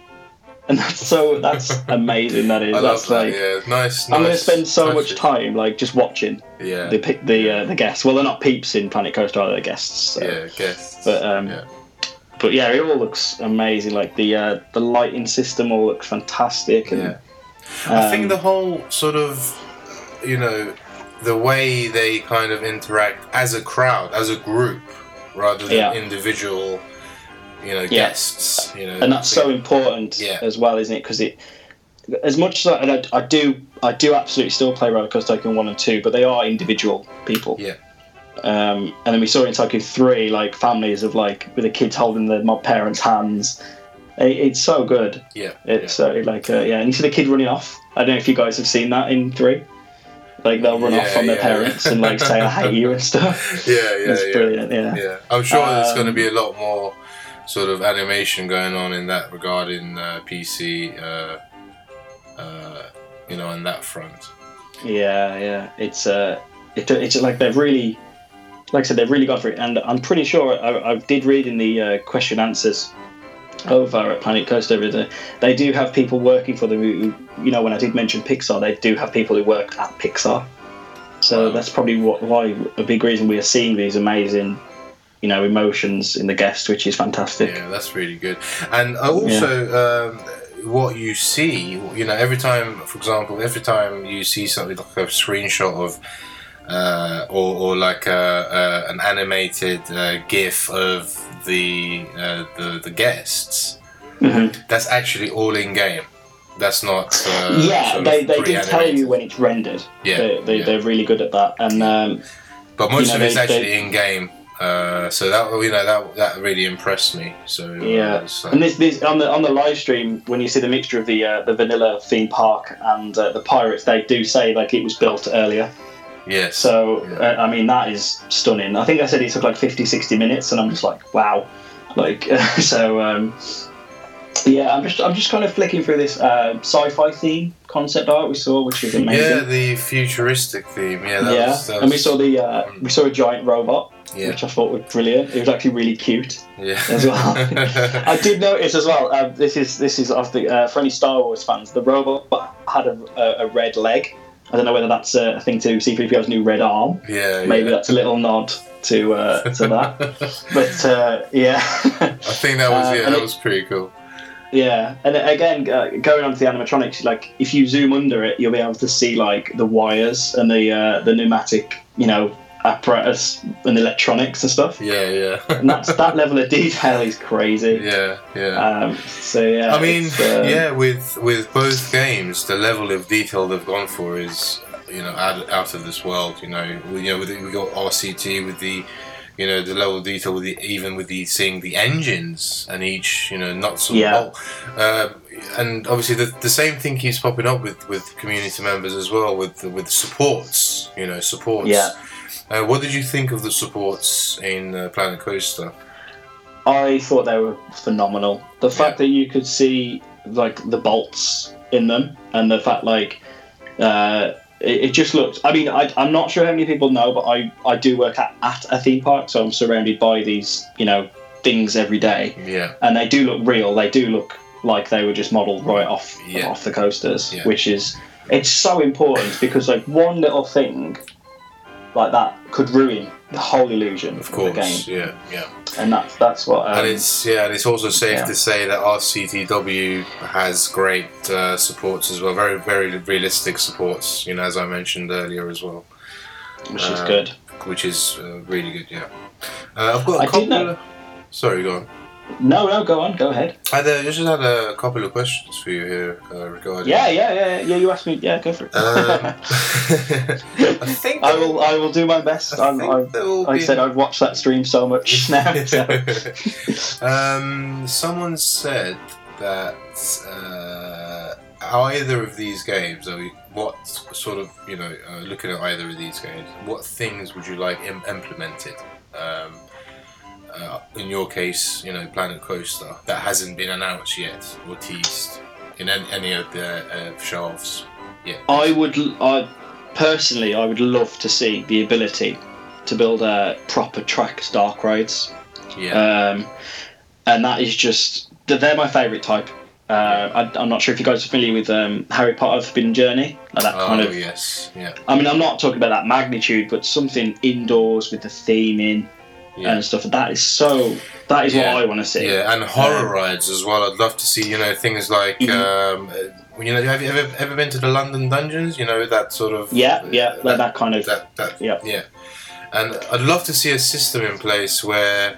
and that's so that's [LAUGHS] amazing. That is. I that's love that. like Yeah, nice. I'm going to spend so much touches. time like just watching Yeah. the the uh, the guests. Well, they're not peeps in Planet Coaster, are they? Guests. So. yeah, guests. But um, Yeah. but yeah, it all looks amazing. Like the uh, the lighting system all looks fantastic. And, Yeah. I think um, the whole sort of, you know, the way they kind of interact as a crowd, as a group, rather than Yeah. individual, you know, Yeah. guests. You know, and that's so important Yeah. as well, isn't it? Because it, as much as I, and I, I do, I do absolutely still play Roller Coaster Tycoon one and two, but they are individual people. Yeah. Um, and then we saw it in Tycoon three, like families of like with the kids holding their my parents' hands. It, it's so good. Yeah. It's so like uh, yeah, and you see the kid running off. I don't know if you guys have seen that in three. Like they'll run off Yeah, on their parents and like say I hate you and [LAUGHS] stuff. yeah, yeah, it's yeah. brilliant. Yeah. Yeah, I'm sure there's going to Um, be a lot more sort of animation going on in that regard in uh, PC, uh, uh, you know, on that front. Yeah, yeah. It's uh, it, it's like they've really, like I said, they've really gone for it, and I'm pretty sure I, I did read in the uh, question answers over at Planet Coaster every day. They do have people working for them. Who, you know, when I did mention Pixar, they do have people who work at Pixar. So that's probably what, why a big reason we are seeing these amazing, you know, emotions in the guests, which is fantastic. Yeah, that's really good. And also, um, what you see, you know, every time, for example, every time you see something like a screenshot of, uh, or, or like a, a, an animated uh, GIF of the, uh, the the guests, Mhm. that's actually all in game. That's not. Uh, yeah, they, they did tell you when it's rendered. Yeah, they, they, yeah. they're really good at that, and um, But most you know, of it's they- actually in game. Uh, so that you know that that really impressed me. So uh, Yeah, and this, this on the on the live stream when you see the mixture of the uh, the vanilla theme park and uh, the pirates, they do say like it was built earlier. yes. So Yeah. uh, I mean that is stunning. I think I said it took like 50, 60 minutes, and I'm just like wow, like [LAUGHS] so. Um, yeah, I'm just I'm just kind of flicking through this uh, sci-fi theme concept art we saw, which is amazing. yeah, the futuristic theme. Yeah, that yeah, was, that and we saw the uh, we saw a giant robot, Yeah, which I thought was brilliant. It was actually really cute. yeah. as well. [LAUGHS] I did notice as well. Um, this is this is of the uh, for any Star Wars fans. The robot had a, a, a red leg, I don't know whether that's a thing to C3PO's new red arm. Yeah, Maybe yeah. that's a little nod to uh, to that. [LAUGHS] But uh, yeah, I think that was Uh, yeah, that it- was pretty cool. Yeah. And again, uh, going on to the animatronics, like if you zoom under it, you'll be able to see like the wires and the uh, the pneumatic, you know, apparatus and electronics and stuff. Yeah, yeah. And that's that [LAUGHS] level of detail is crazy. yeah, yeah. Um, so yeah, I mean, um, yeah, with with both games, the level of detail they've gone for is, you know, out, out of this world. You know, we, you know, with we got RCT with the, you know, the level of detail with the even with the seeing the engines and each, you know, nuts and Yeah. Uh, and obviously, the, the same thing keeps popping up with, with community members as well, with with supports. You know, supports. Yeah. Uh, what did you think of the supports in uh, Planet Coaster? I thought they were phenomenal. The fact that you could see like the bolts in them, and the fact like uh, it, it just looked. I mean, I, I'm not sure how many people know, but I I do work at, at a theme park, so I'm surrounded by these you know things every day, Yeah. and they do look real. They do look like they were just modelled right off Yeah. off the coasters, Yeah. which is it's so important because like one little thing like that could ruin the whole illusion Of of the game, course. Yeah. Yeah. and that's that's what. Um, and it's yeah, and it's also safe yeah. to say that RCTW has great uh, supports as well. Very very realistic supports. You know, as I mentioned earlier as well, which is uh, good. which is uh, really good. Yeah. Uh, I've got a I couple. did know- Of, sorry, go on. No, no, go on, go ahead. I just had a couple of questions for you here uh, regarding. Yeah, yeah, yeah, yeah. You asked me. Yeah, go for it. Um, [LAUGHS] [LAUGHS] I think I will. I will do my best. I like I said, I've watched that stream so much [LAUGHS] now. So. um, someone said that uh, either of these games, I mean, what sort of, you know, uh, looking at either of these games, what things would you like Im- implemented? Um, uh, in your case, you know, Planet Coaster, that hasn't been announced yet or teased in any, any of the uh, show-offs yet. I would. I personally, I would love to see the ability to build a proper tracked dark rides. yeah, Um, and that is just they're my favourite type. Uh, I, I'm not sure if you guys are familiar with um, Harry Potter Forbidden Journey, like that oh kind of yes, yeah, I mean, I'm not talking about that magnitude, but something indoors with the theme in yeah. and stuff. That is so. That is Yeah. what I want to see. Yeah, and horror Um, rides as well. I'd love to see, you know, things like, Mhm. um, uh, you know, have you ever ever been to the London Dungeons? You know, that sort of. yeah, yeah, uh, like that kind of. that, that, Yeah. yeah. And I'd love to see a system in place where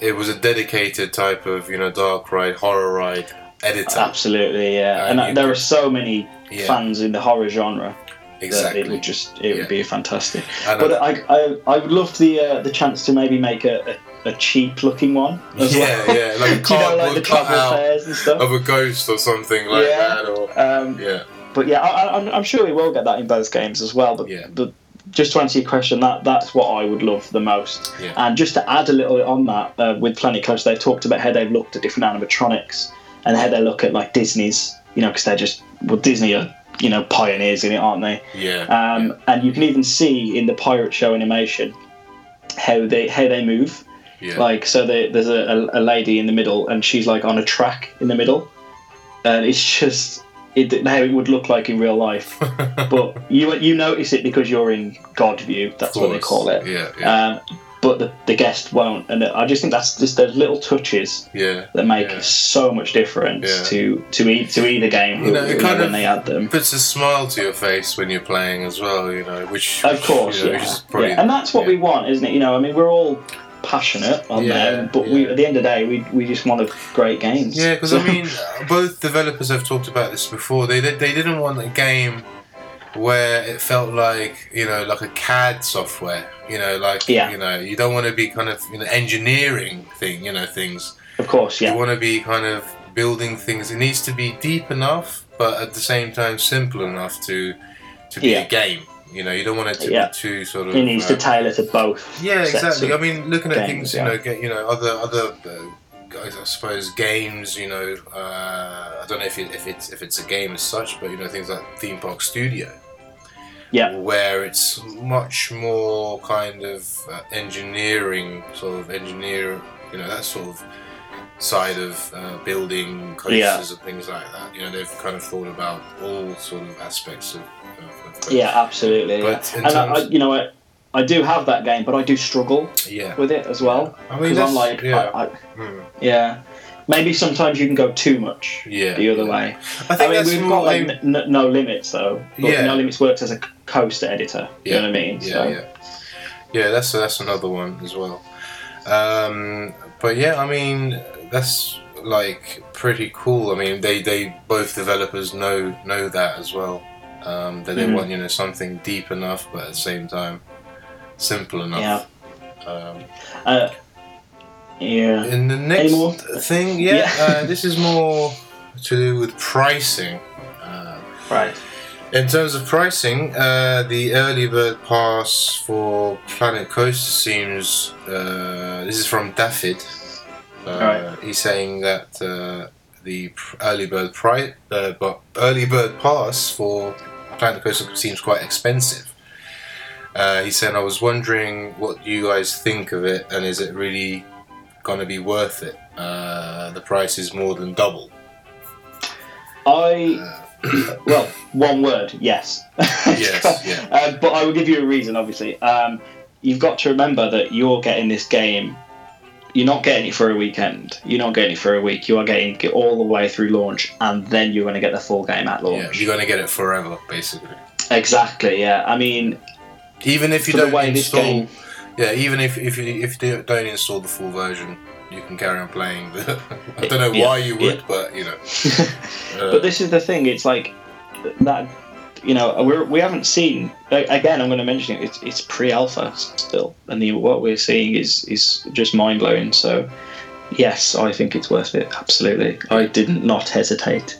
it was a dedicated type of, you know, dark ride, horror ride editor. Absolutely, yeah. And And, you there could- are so many Yeah, fans in the horror genre that exactly. it would just it Yeah. would be fantastic. And But I- I, I, I would love the uh, the chance to maybe make a, a, a cheap looking one. As yeah, well. yeah, like a Do [LAUGHS] you know, like cardboard the travel fairs and stuff. of a ghost or something like Yeah. that, or Um, yeah, But yeah, I, I- I'm, I'm sure we will get that in both games as well. But, Yeah. but just to answer your question, that that's what I would love the most. Yeah. And just to add a little bit on that, uh, with Planet Coaster, they've talked about how they've looked at different animatronics and how they look at like Disney's, you know, because they're just well, Disney are you know pioneers in it, aren't they? yeah, Um, And you can even see in the pirate show animation how they how they move. yeah, Like so, they, there's a, a, a lady in the middle, and she's like on a track in the middle, and it's just it, how it would look like in real life. [LAUGHS] But you you notice it because you're in God view. That's what they call it. Yeah, yeah, Um, but the, the guest won't, and I just think that's just those little touches yeah. that make Yeah. so much difference Yeah. to to, e- to either game You know, it kind when they add them. It puts a smile to your face when you're playing as well. You know, which Of course, you know, yeah. which probably- yeah. And that's what yeah. we want, isn't it? You know, I mean, we're all passionate on Yeah, them, but we at the end of the day, we, we just want a great games. Yeah, because I [LAUGHS] mean, both developers have talked about this before. They they didn't want a game where it felt like you know like a CAD software. You know, like Yeah. you know, you don't want to be kind of you know engineering thing. You know, things. of course, yeah. You want to be kind of building things. It needs to be deep enough, but at the same time simple enough to to be Yeah. a game. You know, you don't want it to Yeah. be too sort of. it needs to uh, tailor to both. yeah, exactly. I mean, looking at games, things, yeah. you know, get you know other other uh, guys, I suppose games. You know, uh, I don't know if it, if it's if it's a game as such, but you know things like Theme Park Studio. Yeah. Where it's much more kind of uh, engineering, sort of engineer, you know, that sort of side of uh, building coasters Yeah. and things like that. You know, they've kind of thought about all sort of aspects of for- Yeah, absolutely. But in And I, I, you know, I, I do have that game, but I do struggle yeah. with it as well. I mean, Because I'm like, yeah. I, I, Hmm. yeah. Maybe sometimes you can go too much Yeah. the other way. I I, think mean, that's we've got like aim- n- n- no limits though. But Yeah. No limits works as a coaster editor. Yeah. You know what I mean? Yeah, so, yeah, yeah. That's that's another one as well. Um, but yeah, I mean that's like pretty cool. I mean they, they both developers know know that as well. Um, that they Mhm. want you know something deep enough, but at the same time simple enough. Um, Uh, yeah. in the next Any more? thing, yeah, Yeah. uh, this is more to do with pricing. Uh, Right. In terms of pricing, uh, the early bird pass for Planet Coaster seems. Uh, this is from Daffyd. Uh, Alright. He's saying that uh, the early bird price, uh, but early bird pass for Planet Coaster seems quite expensive. Uh, he said, "I was wondering what you guys think of it, and is it really going to be worth it? Uh, the price is more than double." I Uh, well, one word, yes. [LAUGHS] yes, [LAUGHS] yeah, Uh, but I will give you a reason, obviously. Um, you've got to remember that you're getting this game. You're not getting it for a weekend. You're not getting it for a week. You are getting it all the way through launch, and then you're going to get the full game at yeah. launch. You're going to get it forever, basically. Exactly. Yeah. I mean, Even if you don't install, game. Yeah, even if if you if you don't install the full version, you can carry on playing. The, [LAUGHS] I don't know Yeah, why you would, yeah. but you know. [LAUGHS] Uh, but this is the thing. It's like that. You know, we're, we haven't seen. Again, I'm going to mention it. It's, it's pre-alpha still, and the, what we're seeing is is just mind blowing. So, yes, I think it's worth it. Absolutely, I did not hesitate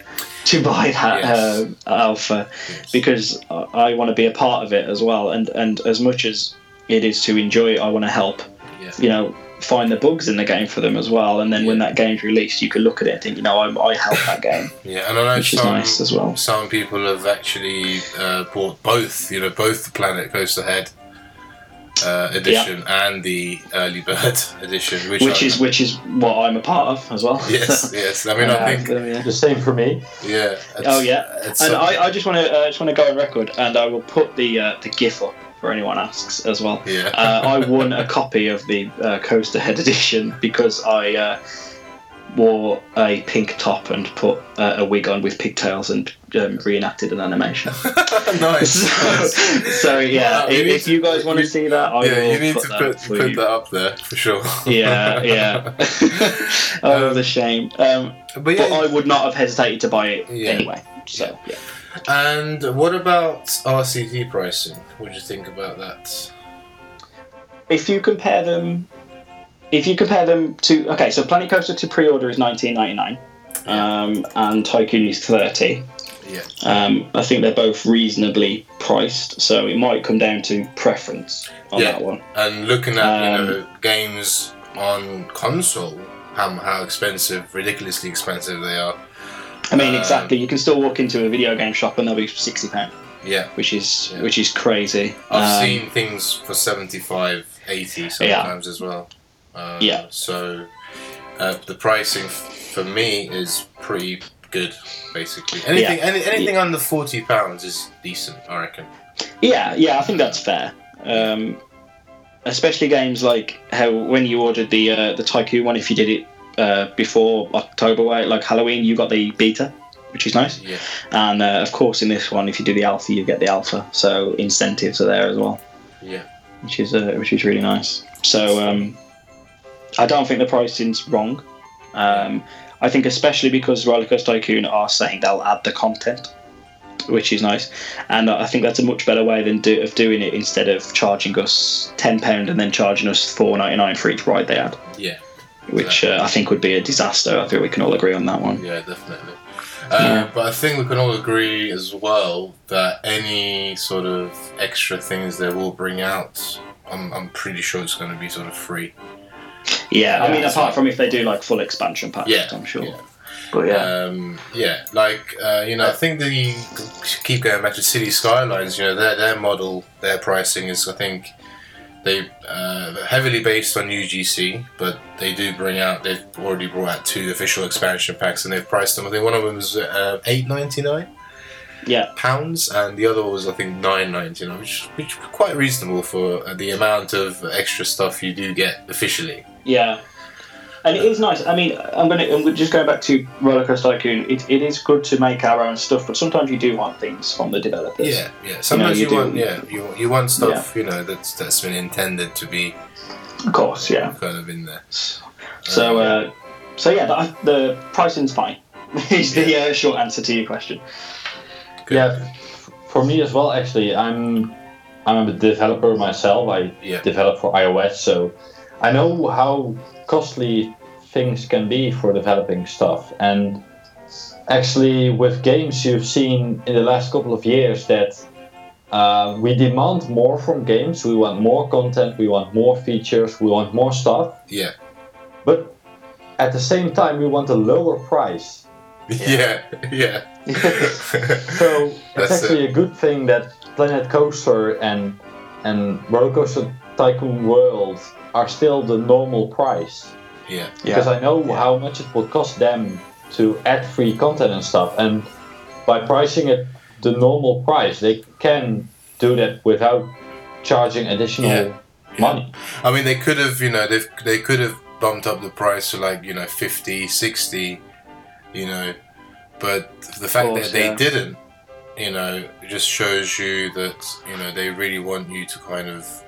to buy that Yes. uh, alpha yes. because I, I want to be a part of it as well. And and as much as it is to enjoy, it, I want to help. yeah. You know, find the bugs in the game for them as well. And then when Yeah. that game's released, you can look at it and think, you know, I, I helped that game [LAUGHS] yeah, and I know which is some nice as well. some people have actually uh, bought both. You know, both the Planet Coaster Ahead uh, edition and the early bird [LAUGHS] edition, which, Which is which is what I'm a part of as well. yes, [LAUGHS] yes. I mean, Uh, I think them, yeah. The same for me. yeah. Oh, yeah. And I, I just want to uh, just want to go on record, and I will put the uh, the GIF up for anyone asks as well. yeah. Uh, I won a copy of the uh, Coaster Head edition because I uh, wore a pink top and put uh, a wig on with pigtails and um, reenacted an animation. [LAUGHS] nice. so, so, yeah, Wow, if, if to- you guys want to see that, I yeah, you need put to put, for put that up there for sure. Yeah, yeah. [LAUGHS] oh, Um, the shame. Um, But but I would not have hesitated to buy it Yeah. anyway. So yeah. And what about RCT pricing? What do you think about that? If you compare them, if you compare them to okay, so Planet Coaster to pre-order is nineteen ninety nine, um, and Tycoon is thirty. Yeah. Um, I think they're both reasonably priced, so it might come down to preference on Yeah. that one. And looking at you Um, know games on console, how how expensive, ridiculously expensive they are. I mean, Um, exactly. You can still walk into a video game shop and they'll be sixty pound, Yeah, which is Yeah. which is crazy. I've Um, seen things for 75, 80 sometimes as well. Uh, Yeah. So uh, the pricing f- for me is pretty good, basically. Anything any, anything under forty pounds is decent, I reckon. Yeah, yeah, I think that's fair. Um, especially games like how when you ordered the uh, the Tycoon one, if you did it uh, before October, way, like Halloween, you got the beta, which is nice. Yeah. And uh, of course, in this one, if you do the alpha, you get the alpha. So incentives are there as well, Yeah. which is uh, which is really nice. So um, I don't think the pricing's wrong. Um, I think especially because Rollercoaster Tycoon are saying they'll add the content, which is nice, and I think that's a much better way than do, of doing it instead of charging us ten pound and then charging us four ninety nine for each ride they add, Yeah. Which uh, I think would be a disaster. I think we can all agree on that one. Yeah, definitely. Uh, Yeah. But I think we can all agree as well that any sort of extra things they will bring out, I'm, I'm pretty sure it's going to be sort of free. Yeah, I mean, that's apart right. from if they do like full expansion packs, Yeah, I'm sure. yeah. But yeah, Um, yeah, like uh, you know, I think the keep going back to City Skylines. You know, their their model, their pricing is, I think, they uh, heavily based on UGC, but they do bring out. They've already brought out two official expansion packs, and they've priced them. I think one of them is uh, eight ninety nine. Yeah. pounds, and the other was I think nine ninety nine, which which is quite reasonable for the amount of extra stuff you do get officially. Yeah. And it is nice. I mean, I'm gonna I'm just going back to Rollercoaster Tycoon. It, it is good to make our own stuff, but sometimes you do want things from the developers. Yeah, yeah. Sometimes you you, do- want yeah you, you want stuff you know that's that's been intended to be Of course, yeah. kind of in there. So, uh, so yeah, the, the pricing's fine. [LAUGHS] is the uh, short answer to your question. Good. Yeah, for me as well. Actually, I'm I'm a developer myself. I Yeah. develop for iOS, so I know how costly things can be for developing stuff. And actually, with games, you've seen in the last couple of years that uh, we demand more from games. We want more content. We want more features. We want more stuff. Yeah, But at the same time, we want a lower price. [LAUGHS] yeah, yeah. [LAUGHS] So [LAUGHS] it's That's actually a good thing that Planet Coaster and and Roller Coaster Tycoon World are still the normal price yeah, because I know Yeah. how much it will cost them to add free content and stuff, and by pricing it the normal price, they can do that without charging additional Yeah. money. I mean, they could have, you know, they they could have bumped up the price to like, you know, 50, 60, you know, but the fact course, that they yeah. didn't, you know, just shows you that, you know, they really want you to kind of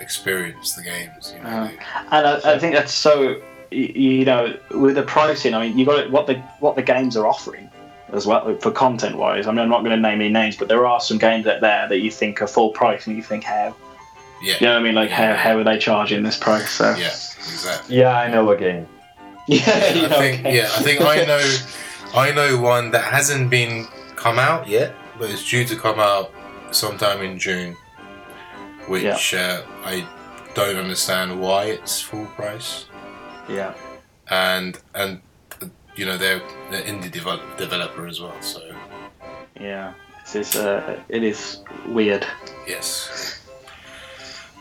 experience the games, you know. Uh, And I, I think that's so. You know, with the pricing, I mean, you got what the what the games are offering as well for content wise. I mean, I'm not going to name any names, but there are some games out there that you think are full price, and you think how. yeah, You know what I mean? Like how how are they charging this price? So yeah, exactly. Yeah, I know a game. [LAUGHS] yeah, you I think, okay. yeah, I think I know, [LAUGHS] I know one that hasn't been come out yet, but it's due to come out sometime in June, which uh, I don't understand why it's full price, yeah. and and you know they're they're indie develop, developer as well, so Yeah, it is. Uh, it is weird. yes,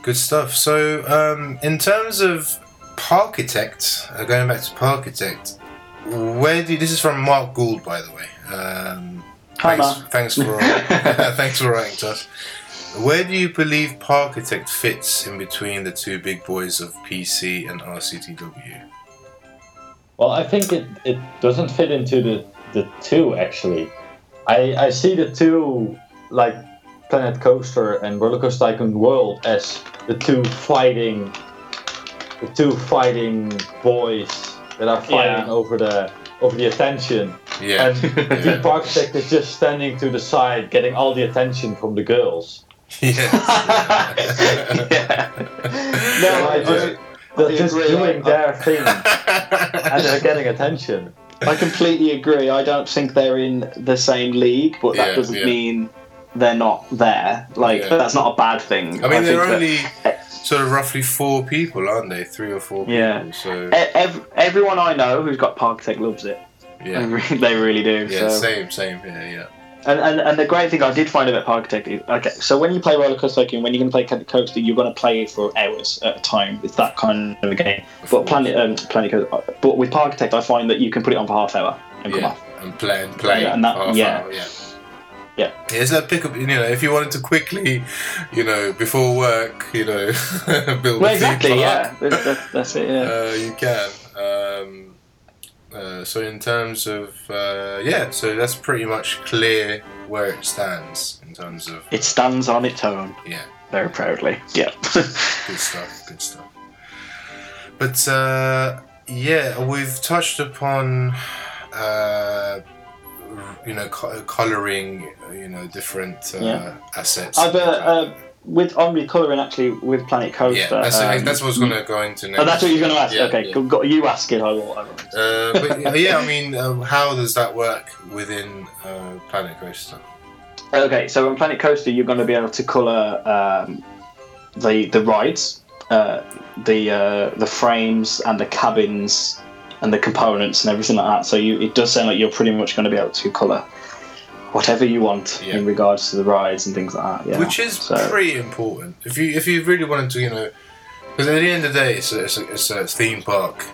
good stuff. So um, in terms of Parkitect, uh, going back to Parkitect, where do you, this is from Mark Gould, by the way. Um, Hi, thanks, Mark. thanks for [LAUGHS] [LAUGHS] thanks for writing to us. Where do you believe Parkitect fits in between the two big boys of PC and RCTW? Well, I think it, it doesn't fit into the, the two actually. I, I see the two like Planet Coaster and Roller Coaster Tycoon World as the two fighting the two fighting boys that are fighting Yeah. over the over the attention. Yeah, And [LAUGHS] the yeah. the Parkitect is just standing to the side getting all the attention from the girls. Yes. yeah. [LAUGHS] No, I I- just, they're just agree. doing I- their thing and they're getting attention. I completely agree. I don't think they're in the same league, but that Yeah, doesn't yeah. mean they're not there. Like Yeah. that's not a bad thing. I mean, they're think that only eh, sort of roughly four people, aren't they? Three or four people. Yeah. So e- ev- everyone I know who's got Parkitect loves it. They, yeah, really, [LAUGHS] they really do. yeah, so. same, same. Yeah, yeah. And, and and the great thing I did find about Parkitect is okay. So when you play Roller Coaster Tycoon, when you're going to play Coaster, you're going to play for hours at a time. It's that kind of a game. But Planet um, Planet Coaster, but with Parkitect, I find that you can put it on for half hour and come Yeah, off. and play and play. Yeah, and that- half yeah. hour, yeah. Yeah. It's that pickup, you know, if you wanted to quickly, you know, before work, you know, [LAUGHS] build Well, a exactly. park, Yeah, that's, that's, that's it. Yeah. uh, you can. Um, uh, so in terms of, uh, yeah, so that's pretty much clear where it stands in terms of, It stands on its own yeah, very proudly. Yeah. [LAUGHS] good stuff, good stuff. But uh, yeah, we've touched upon, uh, you know, co- coloring, you know, different uh, Yeah. assets. I've with on recoloring actually with Planet Coaster. yeah, that's, um, that's what going to go into next. Oh, that's what you're going to ask. Yeah, okay, yeah. go, you ask it. I will. I will. Uh, but yeah, I mean, um, how does that work within uh, Planet Coaster? Okay, so on Planet Coaster, you're going to be able to colour um, the the rides, uh, the uh, the frames, and the cabins, and the components and everything like that. So you, it does sound like you're pretty much going to be able to colour whatever you want Yeah. in regards to the rides and things like that. Yeah. Which is So- pretty important. If you if you really wanted to, you know, because at the end of the day, it's a, it's a, it's a theme park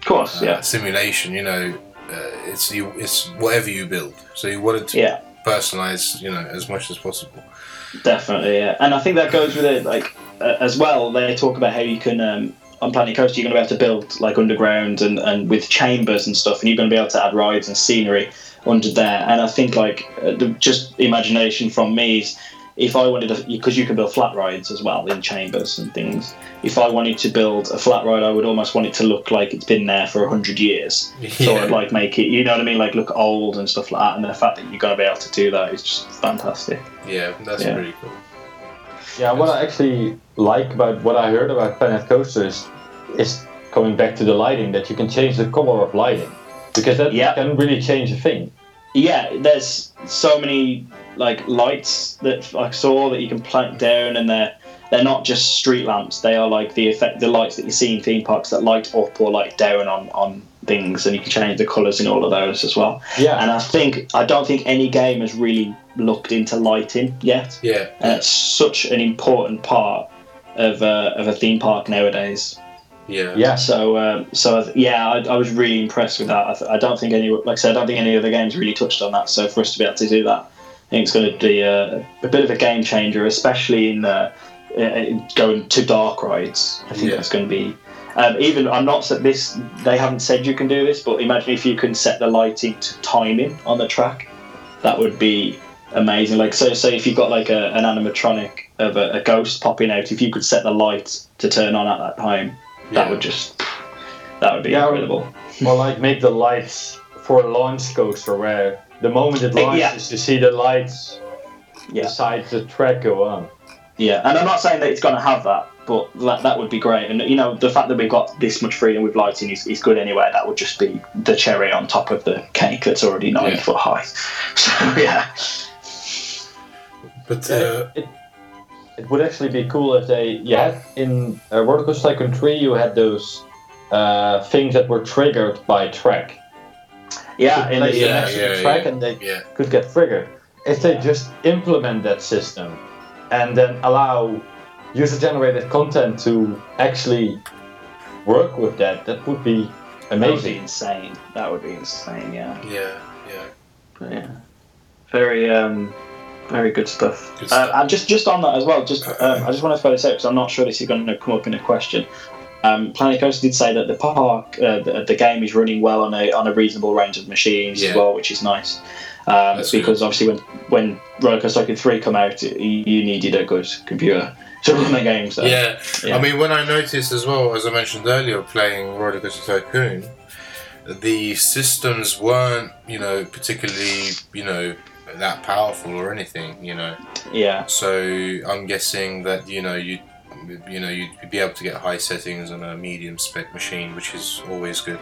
of course, uh, yeah, simulation. You know, uh, it's you it's whatever you build. So you wanted to yeah, personalize, you know, as much as possible. Definitely, yeah. And I think that goes with it, like, uh, as well. They talk about how you can, um, on Planet Coaster, you're going to be able to build, like, underground and, and with chambers and stuff, and you're going to be able to add rides and scenery under there. And I think, like, uh, the, just imagination from me is if I wanted to, because you can build flat rides as well in chambers and things. If I wanted to build a flat ride, I would almost want it to look like it's been there for hundred years. [LAUGHS] So I'd like make it, you know what I mean, like look old and stuff like that. And the fact that you're going to be able to do that is just fantastic. Yeah, that's Yeah. pretty cool. Yeah, what I actually like about what I heard about Planet Coasters is is coming back to the lighting that you can change the color of lighting because that Yeah. can really change a thing. Yeah, there's so many like lights that I saw that you can plant down, and they're they're not just street lamps. They are like the effect, the lights that you see in theme parks that light up or light down on on things, and you can change the colours in all of those as well. Yeah, And I think I don't think any game has really looked into lighting yet, Yeah, and it's such an important part of uh, of a theme park nowadays. Yeah, yeah, So, um, so yeah, I, I was really impressed with that. I, th- I don't think any, like I said, I don't think any other games really touched on that. So for us to be able to do that, I think it's going to be a, a bit of a game changer, especially in uh, uh, going to dark rides. I think Yeah. that's going to be. Um, even I'm not said this. They haven't said you can do this, but imagine if you can set the lighting to timing on the track. That would be amazing. Like so, say if you've got like a, an animatronic of a, a ghost popping out, if you could set the light to turn on at that time, that Yeah. would just that would be Yeah, incredible. or like make the lights for a launch coaster where the moment it Uh, launches, yeah. you see the lights Yeah. beside the track go on. Yeah, and I'm not saying that it's going to have that, but that, that would be great. And you know, the fact that we've got this much freedom with lighting is, is good anyway. That would just be the cherry on top of the cake that's already nine Yeah. foot high. [LAUGHS] So yeah, But uh, it, it would actually be cool if they, you had in uh, Roller Coaster Tycoon 3, you had those uh, things that were triggered by track. yeah, in Place the, them Yeah, next to yeah, the track yeah. and they yeah, could get triggered. If they just implement that system and then allow user generated content to actually work with that, that would be that would be amazing. insane. That would be insane. Yeah, yeah, yeah. But yeah, very um, very good stuff. Good Uh, stuff. and just just on that as well, just um, I just want to throw this out because I'm not sure this is going to come up in a question. Um, Planet Coaster did say that the park, uh, the, the game is running well on a on a reasonable range of machines Yeah. as well, which is nice. Um, because obviously when when Roller Coaster Tycoon three come out, you, you needed a good computer [LAUGHS] to run the game. So yeah. yeah. I mean, when I noticed as well, as I mentioned earlier, playing Roller Coaster Tycoon, the systems weren't, you know, particularly, you know, that powerful or anything, you know. yeah, So I'm guessing that you know you, you know you'd be able to get high settings on a medium spec machine, which is always good.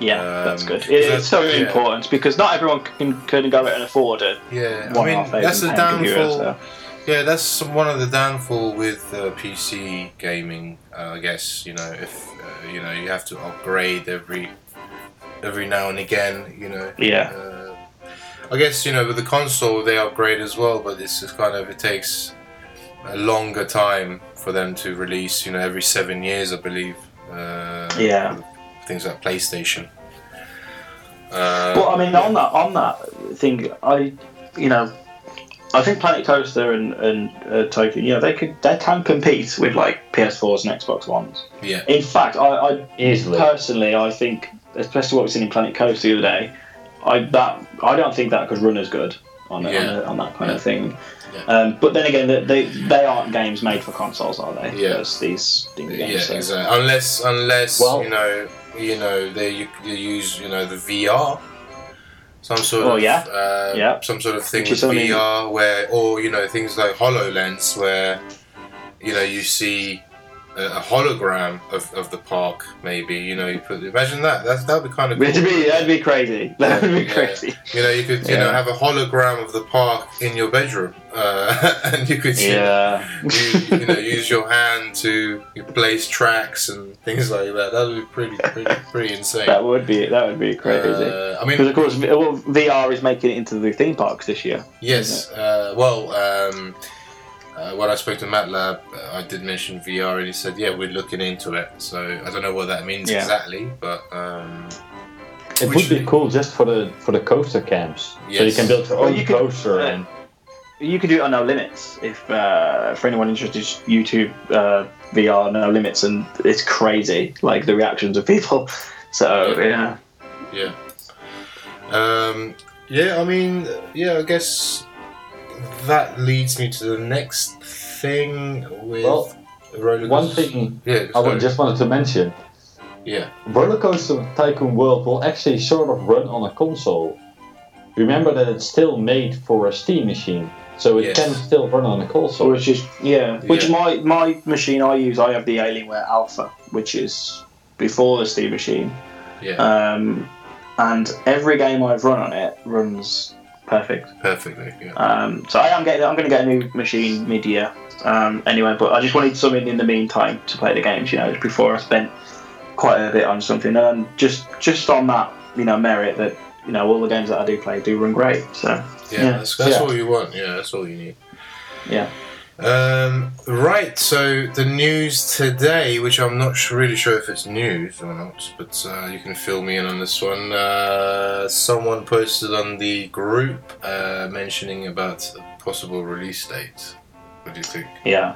yeah, that's Um, good. so It, that- it's so yeah. important because not everyone can can go out and afford it. Yeah, I mean that's the thousand pound computer, downfall. so. Yeah, that's one of the downfall with uh, PC gaming. Uh, I guess you know if uh, you know you have to upgrade every every now and again. You know. Yeah. I guess you know with the console they upgrade as well, but it's just kind of it takes a longer time for them to release. You know, every seven years, I believe. Uh, Yeah. Things like PlayStation. Uh, Well, I mean, on that on that thing, I, you know, I think Planet Coaster and and uh, Tycoon, you know, they could they can compete with like PS4s and Xbox Ones. yeah, In fact, I, I Easily. personally, I think, especially what we've seen in Planet Coaster the other day, I that I don't think that could run as good on, a, on, a, on that kind Yeah. of thing. Yeah. Um, but then again, they, they they aren't games made for consoles, are they? Yeah. Those- these things yeah, so- exactly. Unless, unless Well- you know, you know, they you, you use you know the VR, some sort Oh, of yeah. uh, Yeah. some sort of thing Which with is only- VR where, or you know, things like Hololens where, you know, you see a, a hologram of, of the park. Maybe you know, you put imagine that. That's that'd be kind of That'd be that'd be crazy. [LAUGHS] That would be Yeah. crazy. You know, you could you know have a hologram of the park in your bedroom, uh, [LAUGHS] and you could Yeah. [LAUGHS] you, you know, use your hand to place tracks and things like that. That would be pretty, pretty, pretty insane. That would be that would be crazy. Uh, I Because mean, of course, well, VR is making it into the theme parks this year. yes. Uh, well, um, uh, when I spoke to MATLAB, uh, I did mention VR, and he said, "Yeah, we're looking into it." So I don't know what that means Yeah. exactly, but um, It would be cool just for the for the coaster camps. So you can build your own you could- coaster uh, and You could do it on No Limits if uh, for anyone interested. YouTube uh, VR No Limits, and it's crazy. Like the reactions of people. So yeah, Yeah. Um, yeah, I mean, yeah, I guess that leads me to the next thing with Well, roller one thing Yeah, I would just wanted to mention. yeah, Roller Coaster Tycoon World will actually sort of run on a console. Remember that it's still made for a Steam machine, so it Yes. can still run on a console. which is yeah, which Yeah. my my machine I use. I have the Alienware Alpha, which is before the Steam machine. yeah, Um, and every game I've run on it runs perfect. perfectly. Yeah. Um, so I am getting. I'm going to get a new machine mid-year. Um, anyway, but I just wanted something in the meantime to play the games. You know, before I spent quite a bit on something, and just just on that, you know, merit that you know all the games that I do play do run great. So yeah, yeah. that's, that's Yeah. all you want. Yeah, that's all you need. yeah, Um, right, so the news today, which I'm not su- really sure if it's news or not, but uh, you can fill me in on this one. Uh, someone posted on the group uh, mentioning about a possible release date. What do you think? yeah.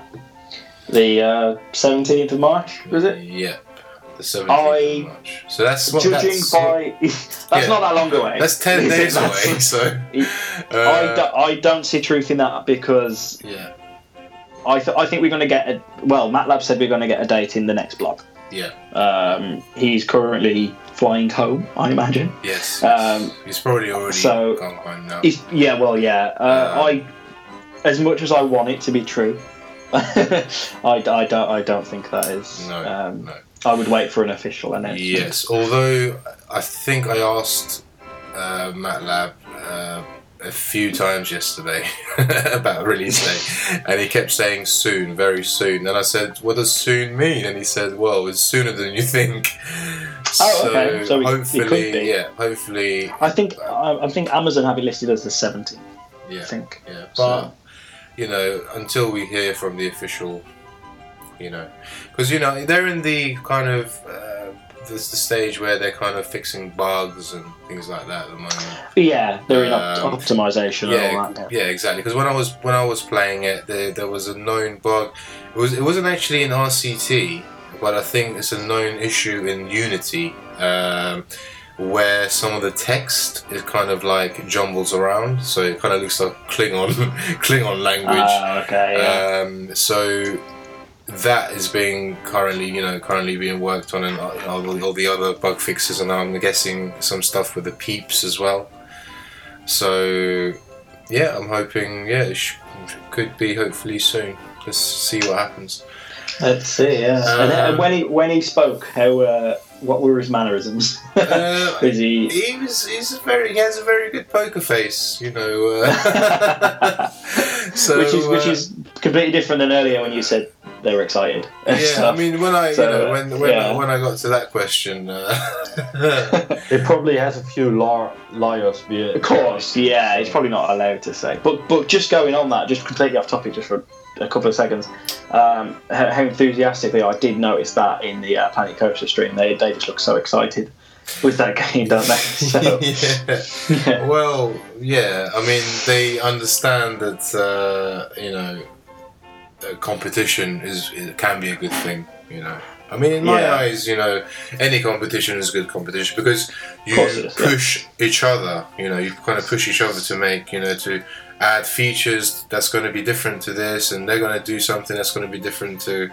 The seventeenth of March was it? Yep, the 17th I- of March. So that's what Judging that's, by [LAUGHS] that's Yeah. not that long away. that's 10 [LAUGHS] days away, so. [LAUGHS] I, Uh, don't, I don't see truth in that because yeah, I, th- I think we're going to get a well. MATLAB said we're going to get a date in the next blog. yeah, Um, he's currently flying home, I imagine. yes. Um, He's probably already so- gone home now. He's, yeah, well, yeah. Uh, Uh, I, as much as I want it to be true, [LAUGHS] I, I don't. I don't think that is. No, um, no. I would wait for an official announcement. Yes, although I think I asked uh, MATLAB uh, a few times yesterday [LAUGHS] about release date, and he kept saying soon, very soon. And I said, "What does soon mean?" And he said, "Well, it's sooner than you think." [LAUGHS] Oh, okay. So it could hopefully, yeah, hopefully, I think I, I think Amazon have it listed as the 17th. I think. yeah. But So- you know, until we hear from the official, you know, because you know they're in the kind of. Uh, there's the stage where they're kind of fixing bugs and things like that at the moment. Yeah, they're in Um, optimization and yeah, all that. yeah, exactly. Because when I was when I was playing it, there, there was a known bug. It was it wasn't actually in RCT, but I think it's a known issue in Unity, um, where some of the text is kind of like jumbles around, so it kind of looks like Klingon [LAUGHS] Klingon language. Ah, okay. Yeah. Um, so that is being currently, you know, currently being worked on, and uh, you know, all, the other bug fixes, and I'm guessing some stuff with the peeps as well. So yeah, I'm hoping, yeah, it sh- could be hopefully soon. Let's see what happens. Let's see. Yeah. and, Um, uh, when he when he spoke, how uh, what were his mannerisms? Uh, [LAUGHS] Is he? he was, he's a very, he has a very good poker face, you know. Uh, [LAUGHS] [LAUGHS] so, which is which uh, is completely different than earlier when you said they were excited. Yeah, I [LAUGHS] mean, when I, So, you know, when when, yeah. when I got to that question, uh, [LAUGHS] It probably has a few lar- liars. Be of course, yeah, it's probably not allowed to say. But but just going on that, just completely off topic, just for a couple of seconds, um, how, how enthusiastically I did notice that in the uh, Planet Coaster stream. They they just look so excited with that [LAUGHS] game, don't they? So, yeah. yeah. Well, yeah. I mean, they understand that uh, you know Uh, competition is can be a good thing. You know, I mean, in my Yeah. eyes, you know, any competition is good competition because you is, yeah. push each other. You know, you kind of push each other to make you know to add features that's going to be different to this, and they're going to do something that's going to be different to.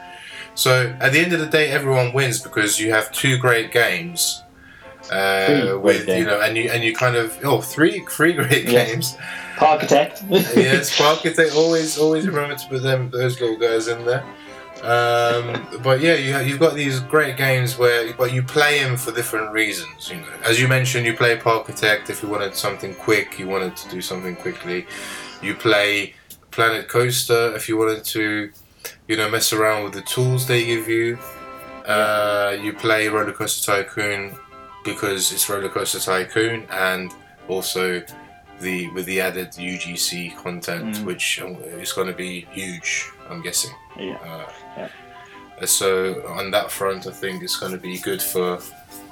So at the end of the day, everyone wins because you have two great games. Uh, with you know, and you and you kind of oh three three great Yeah. games. Parkitect. yes, Parkitect [LAUGHS] always always remember to put them those little guys in there. Um, but yeah, you, you've got these great games where, but you play them for different reasons. You know, as you mentioned, you play Parkitect if you wanted something quick, you wanted to do something quickly. You play Planet Coaster if you wanted to, you know, mess around with the tools they give you. Uh, you play Roller Coaster Tycoon because it's Roller Coaster Tycoon, and also the with the added UGC content, Mm. which um, is going to be huge. I'm guessing. yeah. Uh, Yeah. So on that front, I think it's going to be good for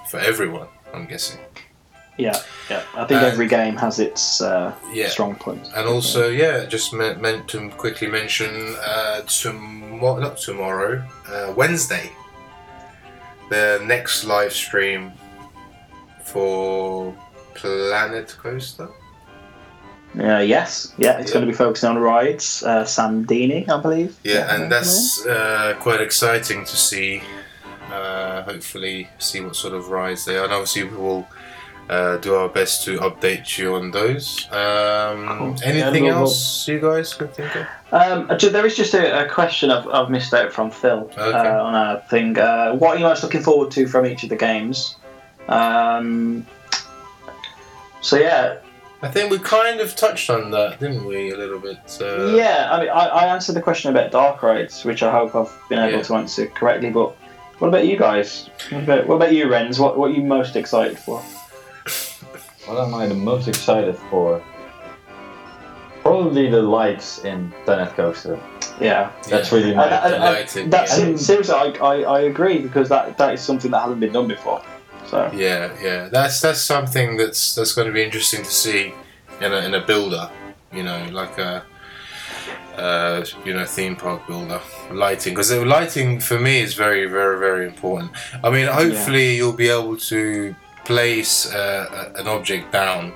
for everyone. I'm guessing. Yeah, yeah. I think And- every game has its uh, Yeah. strong points. And also, yeah, just meant, meant to quickly mention uh, tomorrow, not tomorrow, uh, Wednesday, the next live stream for Planet Coaster. Uh, yes, yeah, it's Yeah. going to be focusing on rides. Uh, Sandini, I believe. Yeah, and that's uh, quite exciting to see. Uh, hopefully, see what sort of rides they are. And obviously, we will uh, do our best to update you on those. Um, Cool. Anything Yeah, we'll- else you guys can think of? Um, there is just a, a question I've, I've missed out from Phil Okay. uh, on our thing. Uh, what are you most looking forward to from each of the games? Um, so yeah, I think we kind of touched on that, didn't we, a little bit? Uh, yeah. I mean, I, I answered the question about dark rides, which I hope I've been able Yeah. to answer correctly. But what about you guys? What about, what about you, Renz? What what are you most excited for? [LAUGHS] What am I the most excited for? Probably the lights in Planet Coaster. Yeah, That's Yeah. really Uh, my. that- the uh, lighting, that's yeah. seriously, I, I, I agree because that, that is something that hasn't been done before. So Yeah, yeah, that's that's something that's that's going to be interesting to see in a in a builder, you know, like a uh, you know theme park builder lighting because the lighting for me is very very very important. I mean, hopefully you'll be able to place uh, an object down.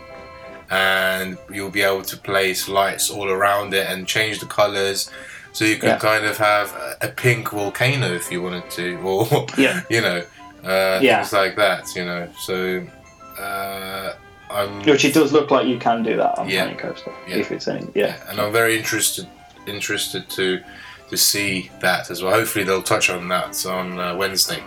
And you'll be able to place lights all around it and change the colors, so you can Yeah. kind of have a, a pink volcano if you wanted to, or yeah, [LAUGHS] you know, uh, Yeah. things like that, you know. So, uh, I'm which it does look like you can do that on Yeah. Planet Coaster Yeah. if it's any. Yeah, and I'm very interested interested to to see that as well. Hopefully, they'll touch on that on uh, Wednesday.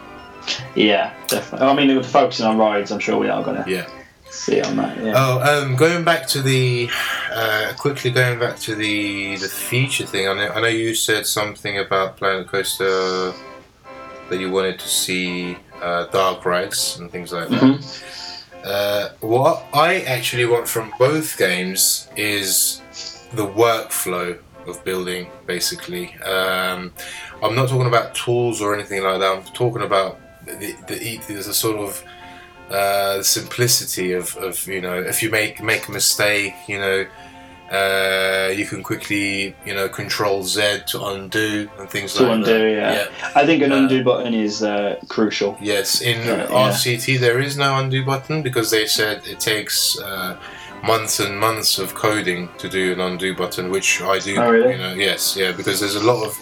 yeah, definitely. I mean, with focusing on rides, I'm sure we are going to Yeah. see on that. Yeah. Oh, um, going back to the uh, quickly going back to the the feature thing. I know, I know you said something about Planet Coaster that you wanted to see uh, dark rides and things like that. Mhm. Uh, what I actually want from both games is the workflow of building, basically. Um, I'm not talking about tools or anything like that. I'm talking about the, the, the, the sort of uh, simplicity of, of you know if you make make a mistake you know uh, you can quickly you know control Z to undo and things To like undo, that. yeah. I think an Uh, undo button is uh, crucial. Yes, in Yeah, RCT there is no undo button because they said it takes uh, months and months of coding to do an undo button, which I do. Oh, really? You know, yes, yeah, because there's a lot of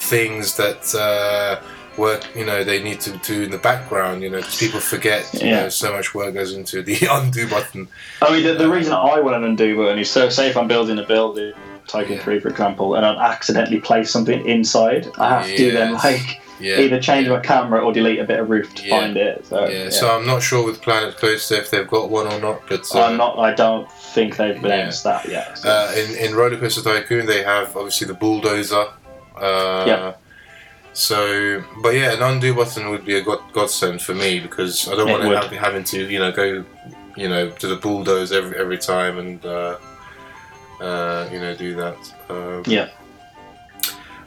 things that uh, work. You know, they need to do in the background. You know because people forget. You Yeah. know, so much work goes into the [LAUGHS] undo button. I mean, the, the reason I want an undo button is so, say if I'm building a building, Tycoon Yeah. 3 for example, and I accidentally place something inside, I have to then like Yeah. either change my camera or delete a bit of roof to Yeah. find it. So, yeah, yeah. so I'm not sure with Planet Coaster if they've got one or not, but uh, I'm not. I don't think they've Yeah. announced that yet. so- Uh, in in Roller Coaster Tycoon, they have obviously the bulldozer. Uh, Yeah. So, but yeah, an undo button would be a god, godsend for me because I don't want to have having to you know go you know to the bulldoze every every time and uh, uh, you know do that. Um, Yeah.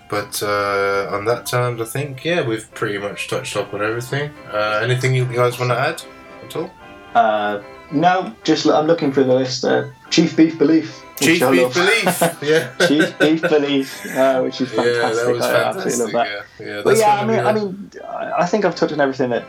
But uh, on that terms, I think yeah we've pretty much touched up on everything. Uh, anything you guys want to add at all? Uh, no, just I'm looking through the list. Uh, Chief Beef Belief. Which Chief I Beef love. Belief, yeah. Chief Beef Belief, uh, which is fantastic. Yeah, that was I absolutely fantastic. love that. Yeah, yeah. But that's yeah, I gonna mean, be I a- mean, I I think I've touched on everything that,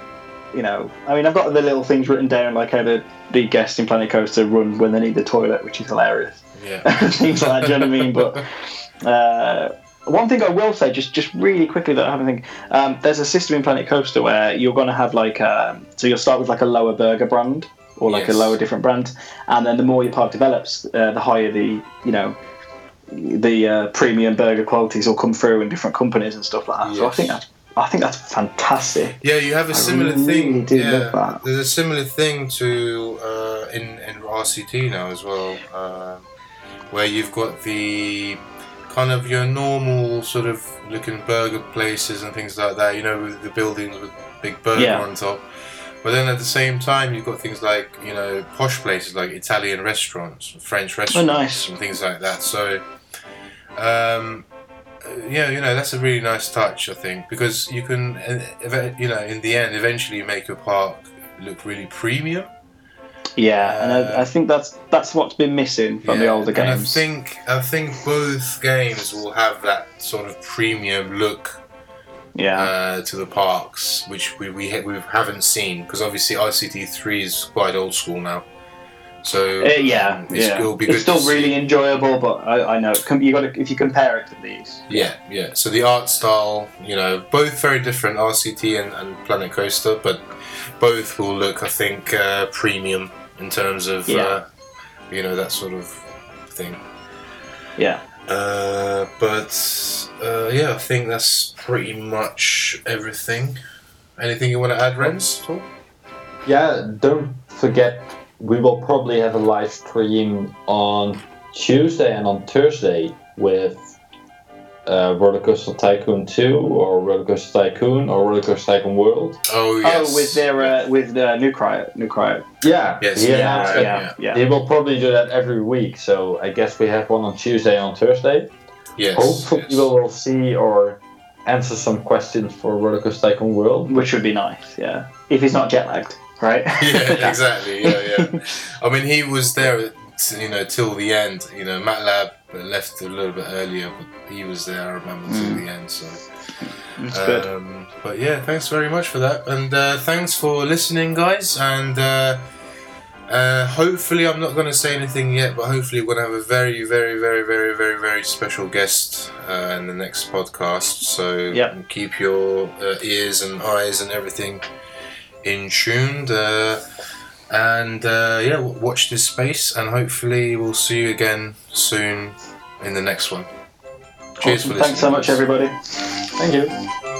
you know. I mean, I've got the little things written down, like how the, the guests in Planet Coaster run when they need the toilet, which is hilarious. yeah. [LAUGHS] things like that. Do you know what I mean? But uh, one thing I will say, just just really quickly that I haven't think, um, there's a system in Planet Coaster where you're going to have like, um, so you'll start with like a lower burger brand or like Yes. a lower different brand, and then the more your park develops, uh, the higher the you know. The uh, premium burger qualities will come through in different companies and stuff like that. So I think that's I think that's fantastic. Yeah, you have a I similar really thing. do yeah, love that. there's a similar thing to uh, in in RCT now as well, um, where you've got the kind of your normal sort of looking burger places and things like that. You know, with the buildings with big burger Yeah. on top. But then at the same time, you've got things like you know posh places like Italian restaurants, French restaurants, Oh, nice. and things like that. So. Um, uh, yeah, you know that's a really nice touch, I think, because you can, uh, you know, in the end, eventually make your park look really premium. Yeah, and I, I think that's that's what's been missing from the Yeah, older and games. I think I think both games will have that sort of premium look yeah, uh, to the parks, which we we, ha- we haven't seen because obviously RCT three is quite old school now. So Uh, yeah, um, it's, yeah. it'll be it's still to see. really enjoyable, but I, I know com- you got if you compare it to these. Yeah, yeah. So the art style, you know, both very different, RCT and, and Planet Coaster, but both will look, I think, uh, premium in terms of, Yeah. uh, you know, that sort of thing. Yeah. Uh, but uh, yeah, I think that's pretty much everything. Anything you want to add, all? Yeah, don't forget we will probably have a live stream on Tuesday and on Thursday with uh, Roller Coaster Tycoon 2 or Roller Coaster Tycoon or Roller Coaster Tycoon World. Oh yes. Oh, with their uh, with uh, new cryo, new cryo. Yeah, Yes, he yeah, Yeah, yeah, yeah. He will probably do that every week, so I guess we have one on Tuesday and on Thursday. yes. Hopefully, yes. we will see or answer some questions for Roller Coaster Tycoon World. Which would be nice. Yeah, if he's not jet lagged, right? [LAUGHS] yeah, [LAUGHS] exactly. Yeah, yeah. I mean, he was there, you know, till the end. You know, MATLAB left a little bit earlier, but he was there. I remember till Mm. the end. So, um, but yeah, thanks very much for that, and uh, thanks for listening, guys. And uh, uh, hopefully, I'm not going to say anything yet, but hopefully, we're going to have a very, very, very, very, very, very special guest uh, in the next podcast. So Yep. keep your uh, ears and eyes and everything in tuned. And uh, yeah, watch this space, and hopefully, we'll see you again soon in the next one. Cheers Awesome. for listening. Thanks so much, everybody. Thank you.